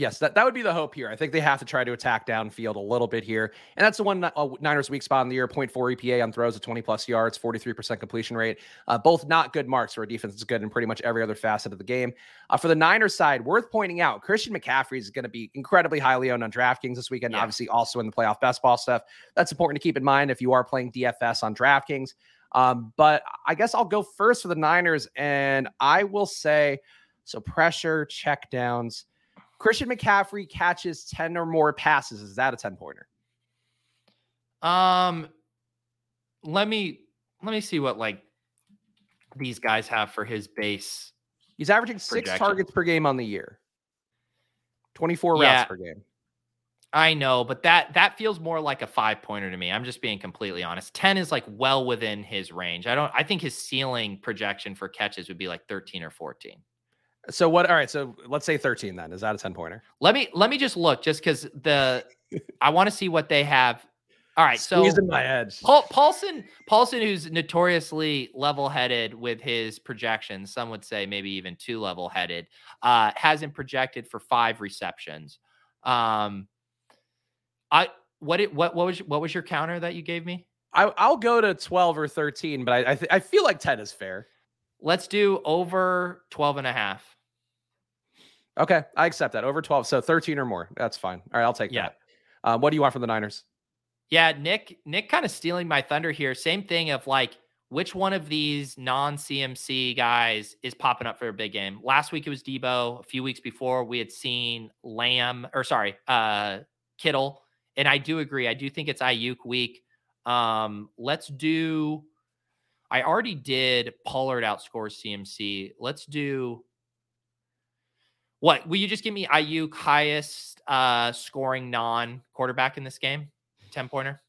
Yes, that, that would be the hope here. I think they have to try to attack downfield a little bit here. And that's the one uh, Niners weak spot in the year 0.4 EPA on throws of 20 plus yards, 43% completion rate. Uh, both not good marks for a defense that's good in pretty much every other facet of the game. Uh, for the Niners side, worth pointing out, Christian McCaffrey is going to be incredibly highly owned on DraftKings this weekend, yeah. obviously also in the playoff best ball stuff. That's important to keep in mind if you are playing DFS on DraftKings. Um, but I guess I'll go first for the Niners, and I will say so pressure, check downs. Christian McCaffrey catches 10 or more passes. Is that a 10 pointer? Um, let me let me see what like these guys have for his base. He's averaging six projection. targets per game on the year. 24 yeah, routes per game. I know, but that that feels more like a five pointer to me. I'm just being completely honest. 10 is like well within his range. I don't I think his ceiling projection for catches would be like 13 or 14. So what? All right. So let's say 13 then. Is that a 10 pointer? Let me let me just look just because the I want to see what they have. All right. So Squeezing my edge. Paul, Paulson, Paulson, who's notoriously level-headed with his projections, some would say maybe even too level-headed, uh, hasn't projected for five receptions. Um, I what it what what was what was your counter that you gave me? I, will go to 12 or 13, but I I, th- I feel like 10 is fair. Let's do over 12 and a half. Okay, I accept that. Over 12, so 13 or more. That's fine. All right, I'll take yeah. that. Um, what do you want from the Niners? Yeah, Nick, Nick kind of stealing my thunder here. Same thing of like which one of these non-CMC guys is popping up for a big game. Last week it was Deebo. A few weeks before we had seen Lamb or sorry, uh Kittle. And I do agree. I do think it's Aiyuk week. Um, let's do I already did Pollard outscores CMC. Let's do what? Will you just give me Aiyuk highest uh, scoring non quarterback in this game? 10 pointer.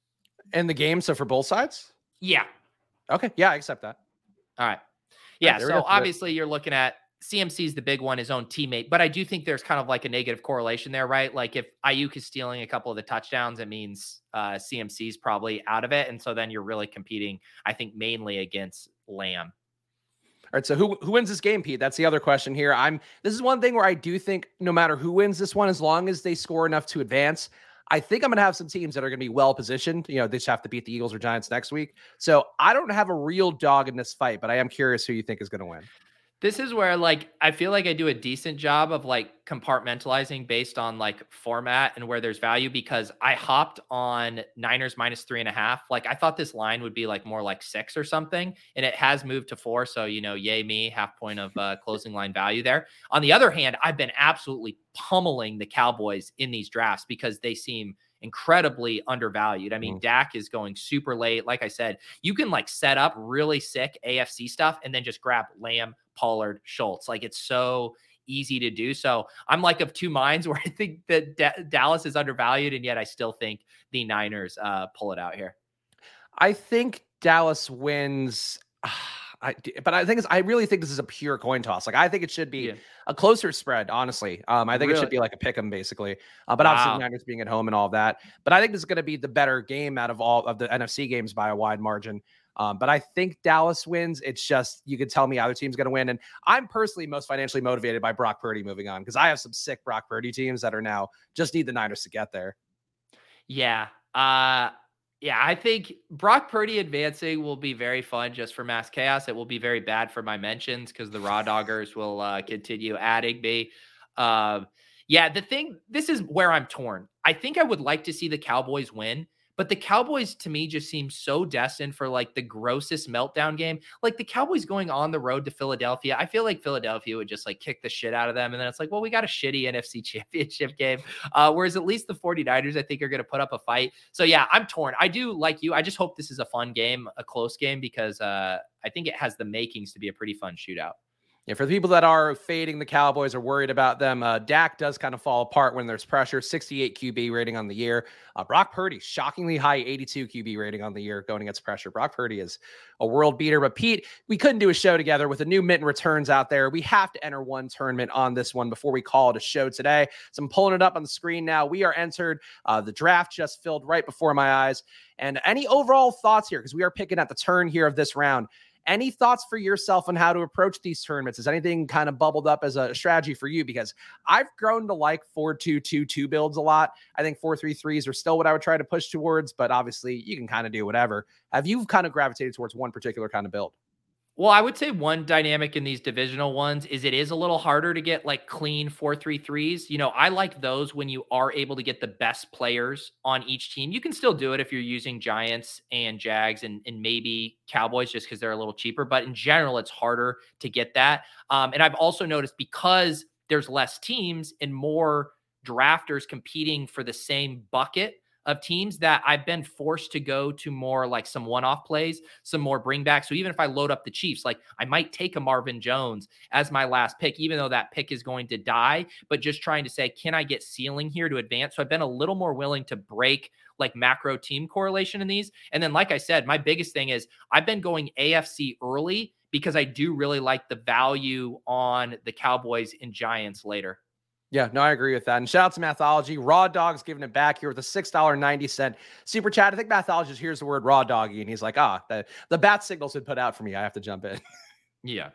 In the game. So for both sides? Yeah. Okay. Yeah, I accept that. All right. Yeah. Right, so obviously you're looking at CMC is the big one, his own teammate. But I do think there's kind of like a negative correlation there, right? Like if Aiyuk is stealing a couple of the touchdowns, it means uh, CMC is probably out of it, and so then you're really competing, I think, mainly against Lamb. All right, so who who wins this game, Pete? That's the other question here. I'm this is one thing where I do think no matter who wins this one, as long as they score enough to advance, I think I'm going to have some teams that are going to be well positioned. You know, they just have to beat the Eagles or Giants next week. So I don't have a real dog in this fight, but I am curious who you think is going to win. This is where like I feel like I do a decent job of like compartmentalizing based on like format and where there's value because I hopped on Niners minus three and a half. Like I thought this line would be like more like six or something, and it has moved to four. So you know, yay me, half point of uh, [laughs] closing line value there. On the other hand, I've been absolutely pummeling the Cowboys in these drafts because they seem incredibly undervalued. I mean, mm. Dak is going super late. Like I said, you can like set up really sick AFC stuff and then just grab Lamb, Pollard, Schultz. Like it's so easy to do. So I'm like of two minds [laughs] where I think that D- Dallas is undervalued, and yet I still think the Niners uh, pull it out here. I think Dallas wins. [sighs] I, but I think it's, I really think this is a pure coin toss. Like I think it should be yeah. a closer spread. Honestly, um, I think really? it should be like a pick 'em basically. Uh, but wow. obviously, Niners being at home and all of that. But I think this is going to be the better game out of all of the NFC games by a wide margin. Um, but I think Dallas wins. It's just you could tell me either team's going to win, and I'm personally most financially motivated by Brock Purdy moving on because I have some sick Brock Purdy teams that are now just need the Niners to get there. Yeah, uh, yeah, I think Brock Purdy advancing will be very fun just for mass chaos. It will be very bad for my mentions because the raw doggers will uh, continue adding me. Uh, yeah, the thing, this is where I'm torn. I think I would like to see the Cowboys win but the Cowboys to me just seem so destined for like the grossest meltdown game. Like the Cowboys going on the road to Philadelphia. I feel like Philadelphia would just like kick the shit out of them. And then it's like, well, we got a shitty NFC [laughs] championship game. Uh, whereas at least the 49ers, I think, are going to put up a fight. So yeah, I'm torn. I do like you. I just hope this is a fun game, a close game, because uh, I think it has the makings to be a pretty fun shootout. Yeah, for the people that are fading the Cowboys or worried about them, uh, Dak does kind of fall apart when there's pressure. 68 QB rating on the year. Uh, Brock Purdy, shockingly high 82 QB rating on the year going against pressure. Brock Purdy is a world beater. But Pete, we couldn't do a show together with the new Mitten returns out there. We have to enter one tournament on this one before we call it a show today. So I'm pulling it up on the screen now. We are entered. Uh, the draft just filled right before my eyes. And any overall thoughts here, because we are picking at the turn here of this round. Any thoughts for yourself on how to approach these tournaments? Is anything kind of bubbled up as a strategy for you? Because I've grown to like 4 2 2 2 builds a lot. I think 4 3 3s are still what I would try to push towards, but obviously you can kind of do whatever. Have you kind of gravitated towards one particular kind of build? Well, I would say one dynamic in these divisional ones is it is a little harder to get like clean four three threes. You know, I like those when you are able to get the best players on each team. You can still do it if you're using Giants and Jags and, and maybe Cowboys just because they're a little cheaper. But in general, it's harder to get that. Um, and I've also noticed because there's less teams and more drafters competing for the same bucket of teams that I've been forced to go to more like some one off plays, some more bring back. So even if I load up the Chiefs, like I might take a Marvin Jones as my last pick, even though that pick is going to die, but just trying to say, can I get ceiling here to advance? So I've been a little more willing to break like macro team correlation in these. And then, like I said, my biggest thing is I've been going AFC early because I do really like the value on the Cowboys and Giants later. Yeah, no, I agree with that. And shout out to Mathology. Raw Dog's giving it back here with a $6.90 super chat. I think Mathologist hears the word raw doggy and he's like, ah, the, the bat signal's been put out for me. I have to jump in. yeah.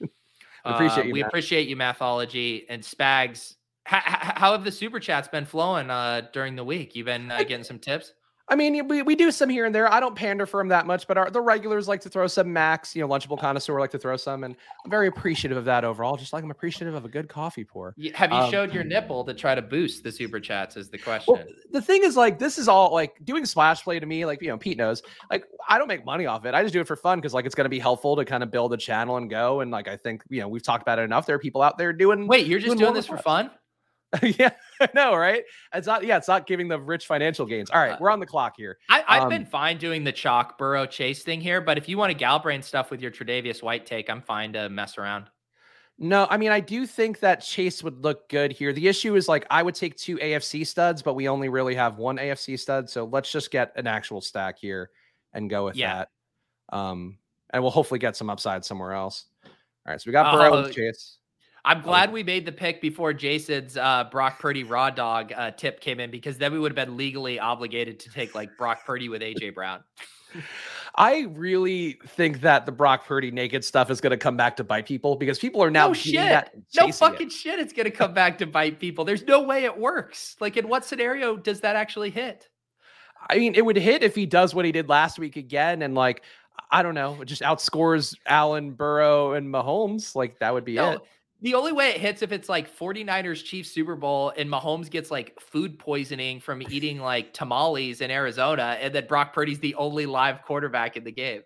[laughs] appreciate uh, you. We appreciate you, Mathology. And Spags, how, how have the super chats been flowing uh, during the week? You've been uh, getting some tips? I mean, we, we do some here and there. I don't pander for them that much, but our, the regulars like to throw some max, you know, Lunchable connoisseur like to throw some, and I'm very appreciative of that overall. Just like I'm appreciative of a good coffee pour. Have you um, showed your nipple to try to boost the super chats? Is the question. Well, the thing is, like, this is all like doing splash play to me. Like, you know, Pete knows, like, I don't make money off it. I just do it for fun because, like, it's going to be helpful to kind of build a channel and go. And like, I think you know, we've talked about it enough. There are people out there doing. Wait, you're just doing, doing this for fun? [laughs] yeah, no, right? It's not. Yeah, it's not giving the rich financial gains. All right, uh, we're on the clock here. I, have um, been fine doing the chalk Burrow chase thing here, but if you want to Galbrain stuff with your Tre'Davious White take, I'm fine to mess around. No, I mean I do think that Chase would look good here. The issue is like I would take two AFC studs, but we only really have one AFC stud, so let's just get an actual stack here and go with yeah. that. Um, and we'll hopefully get some upside somewhere else. All right, so we got Burrow uh, Chase. I'm glad we made the pick before Jason's uh, Brock Purdy raw dog uh, tip came in because then we would have been legally obligated to take like Brock Purdy with AJ Brown. [laughs] I really think that the Brock Purdy naked stuff is going to come back to bite people because people are now no shit, no fucking it. shit. It's going to come back to bite people. There's no way it works. Like, in what scenario does that actually hit? I mean, it would hit if he does what he did last week again, and like, I don't know, just outscores Allen, Burrow, and Mahomes. Like that would be no, it. The only way it hits if it's like 49ers Chiefs Super Bowl and Mahomes gets like food poisoning from eating like tamales in Arizona and then Brock Purdy's the only live quarterback in the game.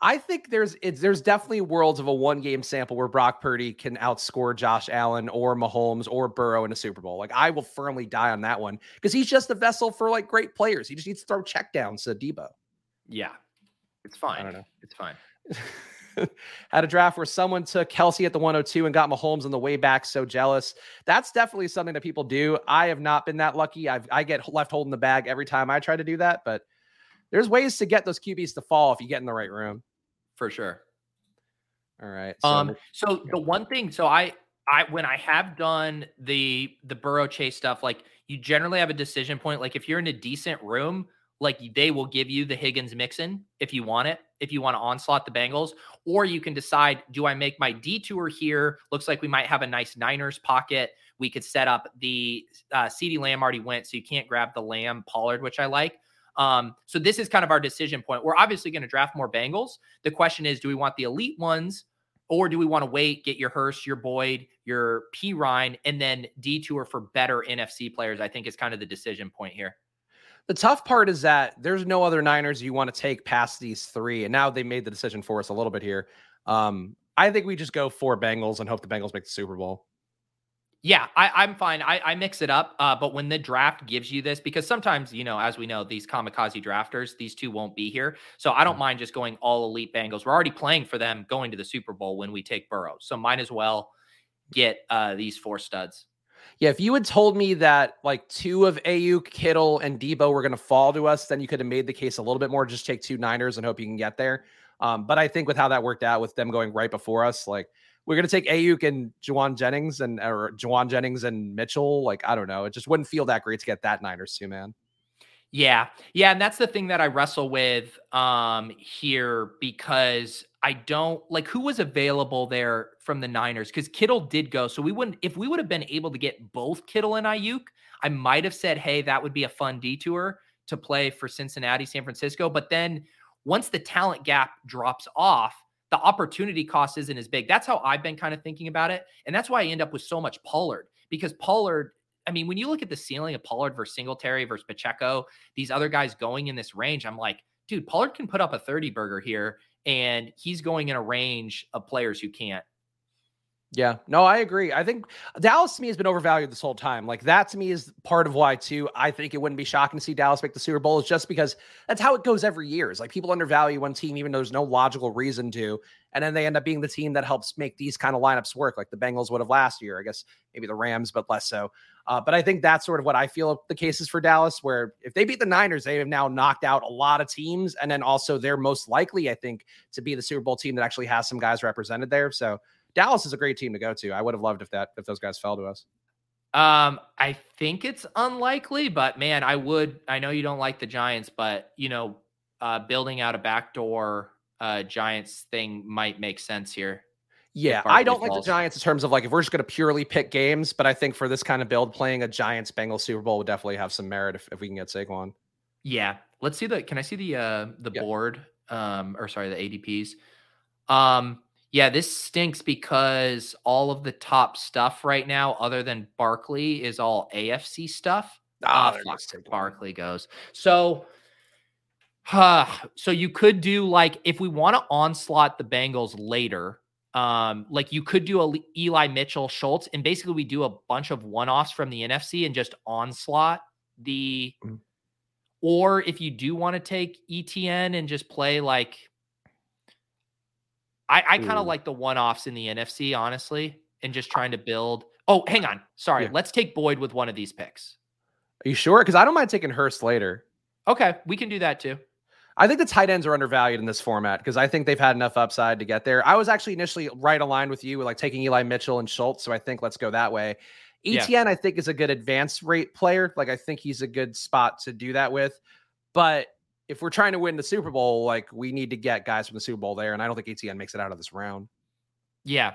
I think there's it's there's definitely worlds of a one game sample where Brock Purdy can outscore Josh Allen or Mahomes or Burrow in a Super Bowl. Like I will firmly die on that one because he's just a vessel for like great players. He just needs to throw checkdowns to Deebo. Yeah. It's fine. I don't know. It's fine. [laughs] [laughs] had a draft where someone took Kelce at the 102 and got Mahomes on the way back. So jealous. That's definitely something that people do. I have not been that lucky. I've, I get left holding the bag every time I try to do that, but there's ways to get those QBs to fall if you get in the right room. For sure. All right. So, um, so the one thing, so I, I, when I have done the, the Burrow chase stuff, like you generally have a decision point. Like if you're in a decent room, like they will give you the Higgins Mixon if you want it, if you want to onslaught the Bengals, or you can decide, do I make my detour here? Looks like we might have a nice Niners pocket. We could set up the uh, CeeDee Lamb already went, so you can't grab the Lamb Pollard, which I like. Um, so this is kind of our decision point. We're obviously going to draft more Bengals. The question is, do we want the elite ones? Or do we want to wait, get your Hurst, your Boyd, your Perine, and then detour for better NFC players? I think is kind of the decision point here. The tough part is that there's no other Niners you want to take past these three. And now they made the decision for us a little bit here. Um, I think we just go for Bengals and hope the Bengals make the Super Bowl. Yeah, I, am fine. I, I, mix it up. Uh, but when the draft gives you this, because sometimes, you know, as we know, these kamikaze drafters, these two won't be here. So I don't mm-hmm. mind just going all elite Bengals. We're already playing for them going to the Super Bowl when we take Burrow. So might as well get uh, these four studs. Yeah, if you had told me that like two of Aiyuk, Kittle, and Deebo were going to fall to us, then you could have made the case a little bit more. Just take two Niners and hope you can get there. Um, but I think with how that worked out, with them going right before us, like we're going to take Aiyuk and Jauan Jennings and or Jauan Jennings and Mitchell. Like I don't know, it just wouldn't feel that great to get that Niners too, man. Yeah. Yeah. And that's the thing that I wrestle with um here because I don't like who was available there from the Niners because Kittle did go. So we wouldn't, if we would have been able to get both Kittle and Aiyuk, I might have said, hey, that would be a fun detour to play for Cincinnati, San Francisco. But then once the talent gap drops off, the opportunity cost isn't as big. That's how I've been kind of thinking about it. And that's why I end up with so much Pollard because Pollard I mean, when you look at the ceiling of Pollard versus Singletary versus Pacheco, these other guys going in this range, I'm like, dude, Pollard can put up a 30 burger here, and he's going in a range of players who can't. Yeah, no, I agree. I think Dallas to me has been overvalued this whole time. Like that to me is part of why too. I think it wouldn't be shocking to see Dallas make the Super Bowl is just because that's how it goes every year. Is like people undervalue one team even though there's no logical reason to, and then they end up being the team that helps make these kind of lineups work, like the Bengals would have last year. I guess maybe the Rams, but less so. Uh, but I think that's sort of what I feel the case is for Dallas, where if they beat the Niners, they have now knocked out a lot of teams, and then also they're most likely, I think, to be the Super Bowl team that actually has some guys represented there. So Dallas is a great team to go to. I would have loved if that if those guys fell to us. Um, I think it's unlikely, but man, I would. I know you don't like the Giants, but you know, uh, building out a backdoor uh, Giants thing might make sense here. Yeah, I don't falls. like the Giants in terms of like if we're just going to purely pick games, but I think for this kind of build, playing a Giants Bengals Super Bowl would definitely have some merit if, if we can get Saquon. Yeah, let's see the. Can I see the uh the yeah. board? Um, or sorry, the ADPs. Um, yeah, this stinks because all of the top stuff right now, other than Barkley, is all AFC stuff. Ah, oh, Barkley goes. So, uh, [sighs] so you could do like if we want to onslaught the Bengals later, um, like you could do a Eli Mitchell Schultz, and basically we do a bunch of one-offs from the NFC and just onslaught the. Mm-hmm. Or if you do want to take ETN and just play like I, I kind of mm. like the one offs in the NFC, honestly, and just trying to build. Oh, hang on. Sorry. Yeah. Let's take Boyd with one of these picks. Are you sure? Because I don't mind taking Hurst later. Okay. We can do that too. I think the tight ends are undervalued in this format because I think they've had enough upside to get there. I was actually initially right aligned with you, with like taking Eli Mitchell and Schultz. So I think let's go that way. ETN, yeah. I think, is a good advance rate player. Like I think he's a good spot to do that with. But if we're trying to win the Super Bowl, like we need to get guys from the Super Bowl there. And I don't think ATN makes it out of this round. Yeah.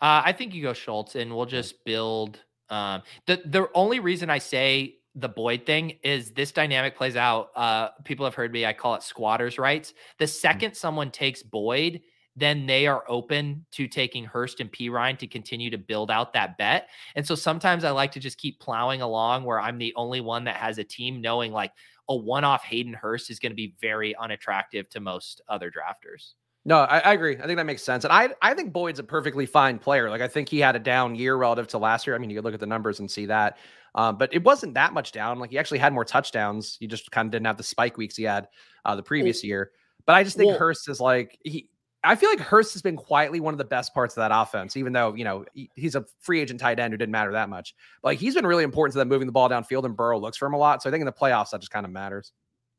Uh, I think you go Schultz and we'll just build. Um, the the only reason I say the Boyd thing is this dynamic plays out. Uh, people have heard me. I call it squatters' rights. The mm. second someone takes Boyd, then they are open to taking Hurst and Perine to continue to build out that bet. And so sometimes I like to just keep plowing along where I'm the only one that has a team, knowing like a one-off Hayden Hurst is going to be very unattractive to most other drafters. No, I, I, agree. I think that makes sense. And I I think Boyd's a perfectly fine player. Like I think he had a down year relative to last year. I mean, you could look at the numbers and see that. Um, but it wasn't that much down. Like he actually had more touchdowns. He just kind of didn't have the spike weeks he had uh, the previous year. But I just think well, Hurst is like he. I feel like Hurst has been quietly one of the best parts of that offense, even though you know he, he's a free agent tight end who didn't matter that much. But like he's been really important to them moving the ball downfield, and Burrow looks for him a lot. So I think in the playoffs that just kind of matters.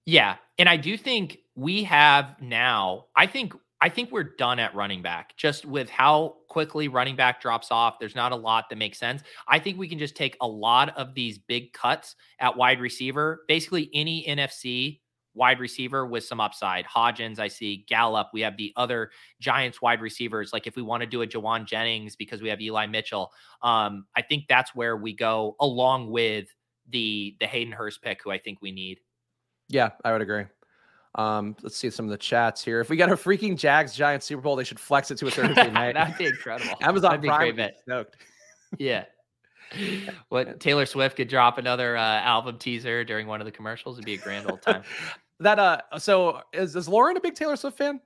Yeah, and I do think we have now. I think I think we're done at running back just with how quickly running back drops off. There's not a lot that makes sense. I think we can just take a lot of these big cuts at wide receiver, basically any NFC wide receiver with some upside. Hodgins, I see Gallup. We have the other Giants wide receivers. Like if we want to do a Jauan Jennings because we have Eli Mitchell, um, I think that's where we go along with the the Hayden Hurst pick, who I think we need. Yeah, I would agree. Um, let's see some of the chats here. If we got a freaking Jags Giants Super Bowl, they should flex it to a Thursday [laughs] night. That'd be incredible. [laughs] Amazon That'd be Prime great stoked. yeah. [laughs] What Taylor Swift could drop another uh, album teaser during one of the commercials. It'd be a grand old time. That uh, so is is Lauren a big Taylor Swift fan?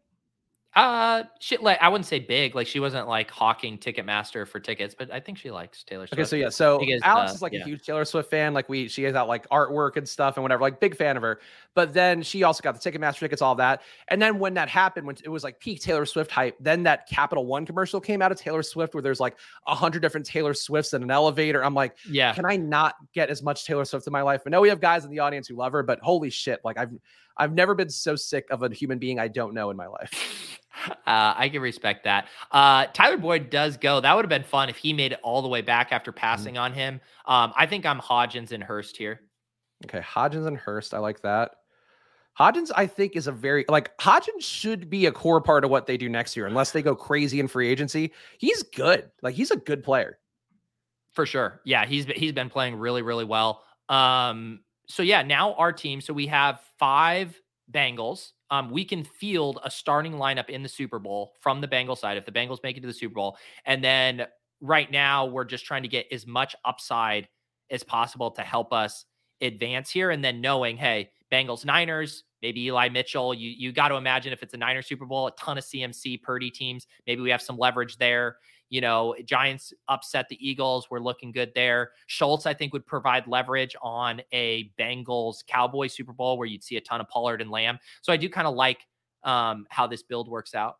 Uh, she like I wouldn't say big. Like she wasn't like hawking Ticketmaster for tickets, but I think she likes Taylor Swift. Okay, so yeah, so because, Alex uh, is like yeah. a huge Taylor Swift fan. Like we, she has out like artwork and stuff and whatever. Like big fan of her. But then she also got the Ticketmaster tickets, all that. And then when that happened, when it was like peak Taylor Swift hype, then that Capital One commercial came out of Taylor Swift where there's like a hundred different Taylor Swifts in an elevator. I'm like, yeah, can I not get as much Taylor Swift in my life? I know we have guys in the audience who love her, but holy shit, like I've I've never been so sick of a human being I don't know in my life. [laughs] Uh, I can respect that. Uh, Tyler Boyd does go. That would have been fun if he made it all the way back after mm-hmm. passing mm-hmm. on him. Um, I think I'm Hodgins and Hurst here. Okay, Hodgins and Hurst. I like that. Hodgins, I think, is a very like Hodgins should be a core part of what they do next year, unless they go crazy in free agency. He's good. Like he's a good player. For sure. Yeah, he's he's been playing really, really well. Um, so yeah, now our team. So we have five Bengals um, we can field a starting lineup in the Super Bowl from the Bengals side if the Bengals make it to the Super Bowl. And then right now, we're just trying to get as much upside as possible to help us advance here. And then knowing, hey, Bengals, Niners, maybe Eli Mitchell. You you got to imagine if it's a Niner Super Bowl, a ton of CMC Purdy teams. Maybe we have some leverage there. You know, Giants upset the Eagles. We're looking good there. Schultz, I think, would provide leverage on a Bengals Cowboy Super Bowl where you'd see a ton of Pollard and Lamb. So I do kind of like um, how this build works out.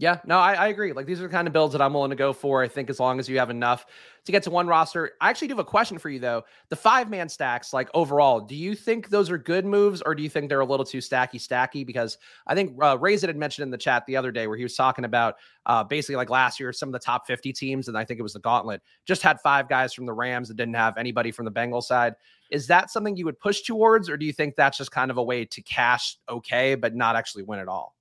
Yeah, no, I, I, agree. Like these are the kind of builds that I'm willing to go for. I think as long as you have enough to get to one roster. I actually do have a question for you though. The five man stacks, like overall, do you think those are good moves or do you think they're a little too stacky stacky? Because I think uh, Ray's had mentioned in the chat the other day where he was talking about uh, basically like last year, some of the top 50 teams, and I think it was the gauntlet, just had five guys from the Rams that didn't have anybody from the Bengal side. Is that something you would push towards, or do you think that's just kind of a way to cash okay, but not actually win at all?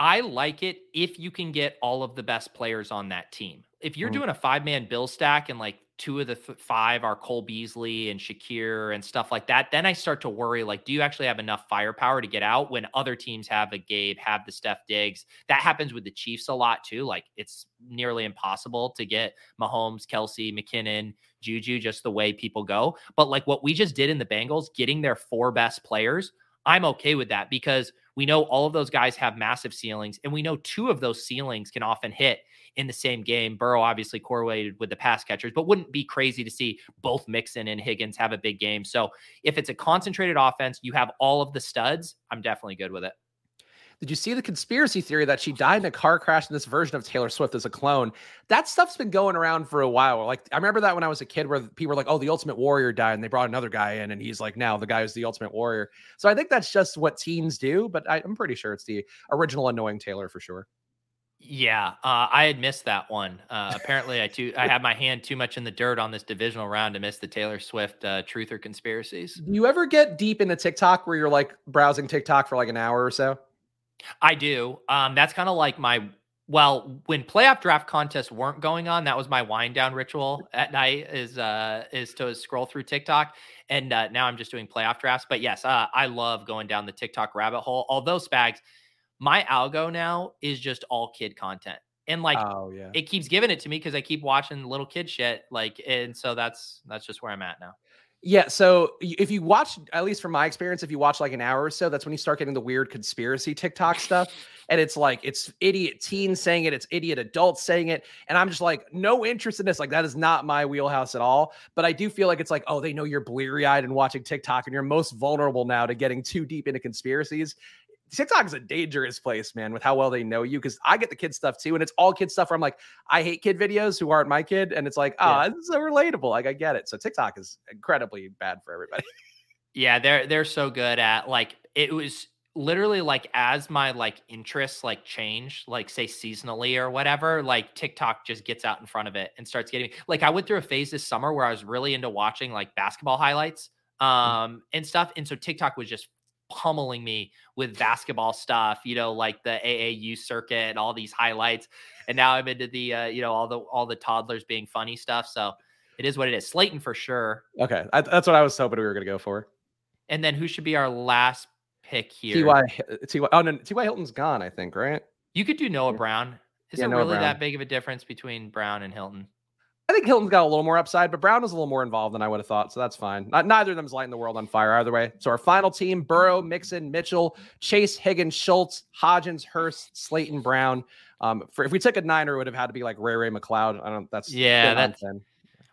I like it if you can get all of the best players on that team. If you're mm doing a five man bill stack and like two of the th- five are Cole Beasley and Shakir and stuff like that, then I start to worry like, do you actually have enough firepower to get out when other teams have a Gabe, have the Stef Diggs? That happens with the Chiefs a lot too. Like it's nearly impossible to get Mahomes, Kelce, McKinnon, Juju, just the way people go. But like what we just did in the Bengals, getting their four best players, I'm okay with that because we know all of those guys have massive ceilings, and we know two of those ceilings can often hit in the same game. Burrow obviously correlated with the pass catchers, but wouldn't be crazy to see both Mixon and Higgins have a big game. So if it's a concentrated offense, you have all of the studs. I'm definitely good with it. Did you see the conspiracy theory that she died in a car crash in this version of Taylor Swift as a clone? That stuff's been going around for a while. Like I remember that when I was a kid, where people were like, "Oh, the Ultimate Warrior died," and they brought another guy in, and he's like now the guy who's the Ultimate Warrior. So I think that's just what teens do. But I, I'm pretty sure it's the original annoying Taylor for sure. Yeah, uh, I had missed that one. Uh, apparently, I too I had my hand too much in the dirt on this divisional round to miss the Taylor Swift uh, truth or conspiracies. Do you ever get deep into TikTok where you're like browsing TikTok for like an hour or so? I do. Um, that's kind of like my well, when playoff draft contests weren't going on, that was my wind down ritual at night is uh is to scroll through TikTok. And uh, now I'm just doing playoff drafts. But yes, uh, I love going down the TikTok rabbit hole. Although Spags, my algo now is just all kid content. And like oh, yeah. it keeps giving it to me because I keep watching little kid shit. Like, and so that's that's just where I'm at now. Yeah. So if you watch, at least from my experience, if you watch like an hour or so, that's when you start getting the weird conspiracy TikTok stuff. [laughs] And it's like, it's idiot teens saying it, it's idiot adults saying it. And I'm just like, no interest in this. Like, that is not my wheelhouse at all. But I do feel like it's like, oh, they know you're bleary eyed and watching TikTok and you're most vulnerable now to getting too deep into conspiracies. TikTok is a dangerous place, man, with how well they know you. Because I get the kid stuff too, and it's all kid stuff where I'm like, I hate kid videos who aren't my kid, and it's like, ah, oh, yeah. this is so relatable. Like I get it. So TikTok is incredibly bad for everybody. [laughs] yeah, they're they're so good at like it was literally like as my like interests like change like say seasonally or whatever like tiktok just gets out in front of it and starts getting like i went through a phase this summer where i was really into watching like basketball highlights mm. um and stuff and so tiktok was just pummeling me with basketball stuff, you know, like the AAU circuit and all these highlights. And now I'm into the, uh, you know, all the all the toddlers being funny stuff. So it is what it is. Slayton for sure. Okay, I, that's what I was hoping we were going to go for. And then who should be our last pick here? Ty Ty. Oh no, Ty Hilton's gone. I think right. You could do Noah Brown. Is yeah, it Noah really Brown. that big of a difference between Brown and Hilton? I think Hilton's got a little more upside, but Brown was a little more involved than I would have thought. So that's fine. Not, neither of them is lighting the world on fire either way. So our final team Burrow, Mixon, Mitchell, Chase, Higgins, Schultz, Hodgins, Hurst, Slayton, Brown. Um, for if we took a niner, it would have had to be like Ray-Ray McCloud. I don't that's yeah, that's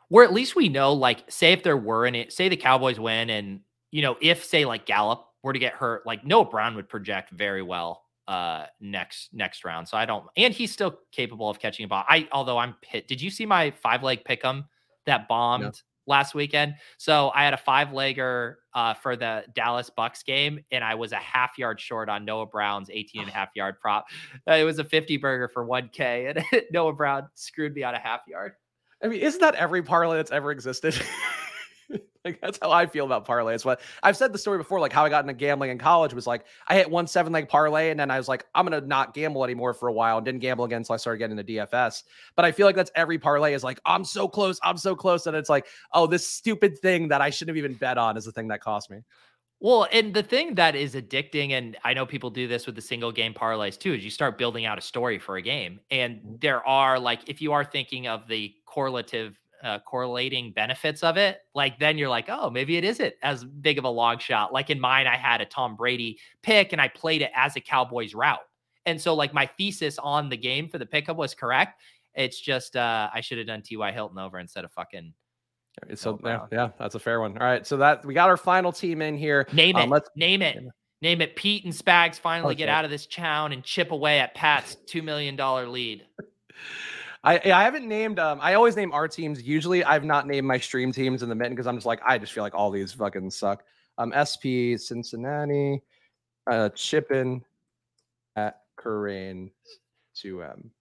where at least we know, like, say if there were any say the Cowboys win and you know, if say like Gallup were to get hurt, like Noah Brown would project very well uh next next round. So I don't and he's still capable of catching a ball. I although I'm pit. Did you see my five leg pick him that bombed no. last weekend? So I had a five legger uh for the Dallas Bucks game and I was a half yard short on Noah Brown's 18 and a [sighs] half yard prop. Uh, it was a 50 burger for 1k and [laughs] Noah Brown screwed me on a half yard. I mean, isn't that every parlay that's ever existed? [laughs] [laughs] like that's how I feel about parlays. But I've said the story before, like how I got into gambling in college was like I hit one seven leg parlay, and then I was like, I'm gonna not gamble anymore for a while, and didn't gamble again until I started getting into DFS. But I feel like that's every parlay is like, I'm so close, I'm so close, and it's like, oh, this stupid thing that I shouldn't have even bet on is the thing that cost me. Well, and the thing that is addicting, and I know people do this with the single game parlays too, is you start building out a story for a game. And mm-hmm. there are like, if you are thinking of the correlative uh, correlating benefits of it, like then you're like, oh, maybe it isn't as big of a long shot. Like in mine, I had a Tom Brady pick and I played it as a Cowboys route. And so, like, my thesis on the game for the pickup was correct. It's just uh, I should have done T.Y. Hilton over instead of fucking. So yeah, yeah, that's a fair one. All right, so that we got our final team in here. Name um, it. let's name it. Name it. Pete and Spags finally okay. get out of this town and chip away at Pat's two million dollar lead. [laughs] I I haven't named um I always name our teams. Usually I've not named my stream teams in the mitten because I'm just like I just feel like all these fucking suck. Um SP Cincinnati, uh Chippin at Corain to um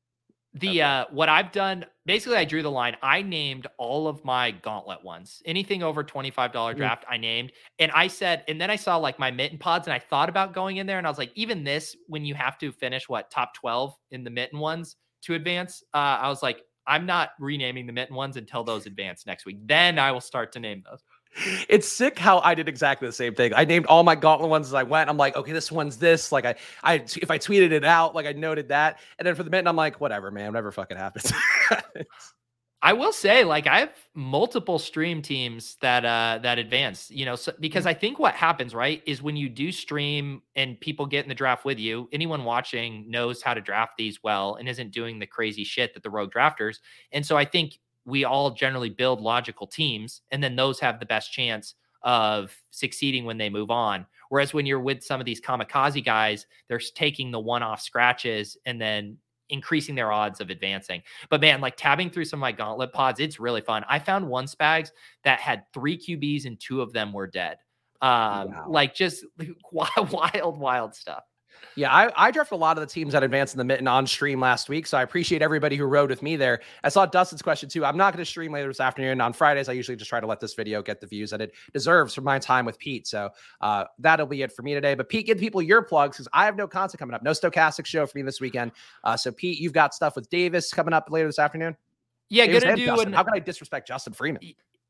the uh what I've done basically I drew the line. I named all of my gauntlet ones. Anything over $25 mm. draft, mm. I named. And I said, and then I saw like my mitten pods and I thought about going in there and I was like, even this, when you have to finish what top 12 in the mitten ones, to advance, uh, I was like, I'm not renaming the mitten ones until those advance next week. Then I will start to name those. It's sick how I did exactly the same thing. I named all my gauntlet ones as I went. I'm like, okay, this one's this. Like I, I, if I tweeted it out, like I noted that, and then for the mitten, I'm like, whatever, man, whatever fucking happens. [laughs] I will say, like, I have multiple stream teams that uh that advance, you know, so, because mm. I think what happens, right, is when you do stream and people get in the draft with you, anyone watching knows how to draft these well and isn't doing the crazy shit that the rogue drafters. And so I think we all generally build logical teams, and then those have the best chance of succeeding when they move on. Whereas when you're with some of these kamikaze guys, they're taking the one off scratches and then increasing their odds of advancing. But man, like tabbing through some of my gauntlet pods, it's really fun. I found one Spags that had three QBs and two of them were dead. Um, wow. like just [laughs] wild, wild, wild stuff. Yeah, I, I drafted a lot of the teams that advanced in the mitten on stream last week. So I appreciate everybody who rode with me there. I saw Dustin's question too. I'm not going to stream later this afternoon. On Fridays, I usually just try to let this video get the views that it deserves from my time with Pete. So uh, that'll be it for me today. But Pete, give people your plugs because I have no content coming up. No stochastic show for me this weekend. Uh, so Pete, you've got stuff with Davis coming up later this afternoon. Yeah, Davis gonna do. An, How can I disrespect Justin Freeman?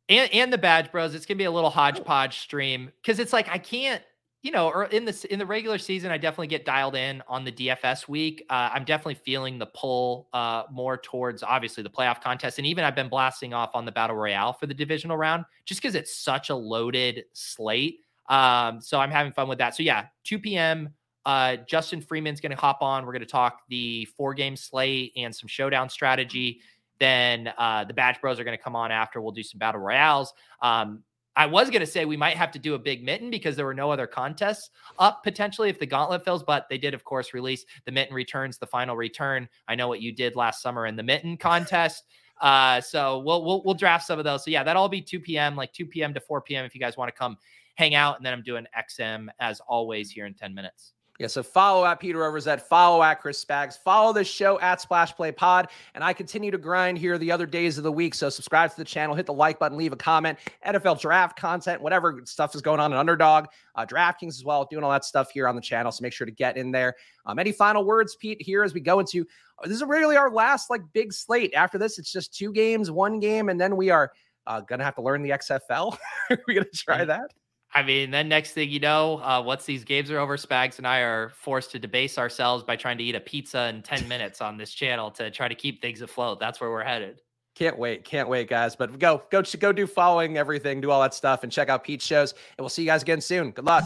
And, and the badge bros. It's gonna be a little hodgepodge stream because it's like I can't you know, or in the in the regular season, I definitely get dialed in on the DFS week. Uh, I'm definitely feeling the pull uh, more towards obviously the playoff contest, and even I've been blasting off on the battle royale for the divisional round just because it's such a loaded slate. Um, so I'm having fun with that. So yeah, 2 p.m. Uh, Justin Freeman's going to hop on. We're going to talk the four game slate and some showdown strategy. Then uh, the Badge Bros are going to come on after. We'll do some battle royales. Um, I was going to say we might have to do a big mitten because there were no other contests up potentially if the gauntlet fails, but they did, of course, release the mitten returns, the final return. I know what you did last summer in the mitten contest. Uh, so we'll, we'll we'll draft some of those. So yeah, that'll all be 2 p.m. like 2 p.m. to 4 p.m. if you guys want to come hang out. And then I'm doing XM as always here in 10 minutes. Yeah, so follow at Peter Overzet, follow at Chris Spags, follow the show at Splash Play Pod, and I continue to grind here the other days of the week. So subscribe to the channel, hit the like button, leave a comment, NFL draft content, whatever stuff is going on in Underdog, uh, DraftKings as well, doing all that stuff here on the channel. So make sure to get in there. Um, any final words, Pete, here as we go into uh, this is really our last like big slate. After this, it's just two games, one game, and then we are uh, gonna have to learn the XFL. [laughs] Are We're gonna try mm. that. I mean, then next thing you know, uh, once these games are over, Spags and I are forced to debase ourselves by trying to eat a pizza in 10 [laughs] minutes on this channel to try to keep things afloat. That's where we're headed. Can't wait. Can't wait, guys. But go, go, go do following everything, do all that stuff, and check out Pete's shows. And we'll see you guys again soon. Good luck.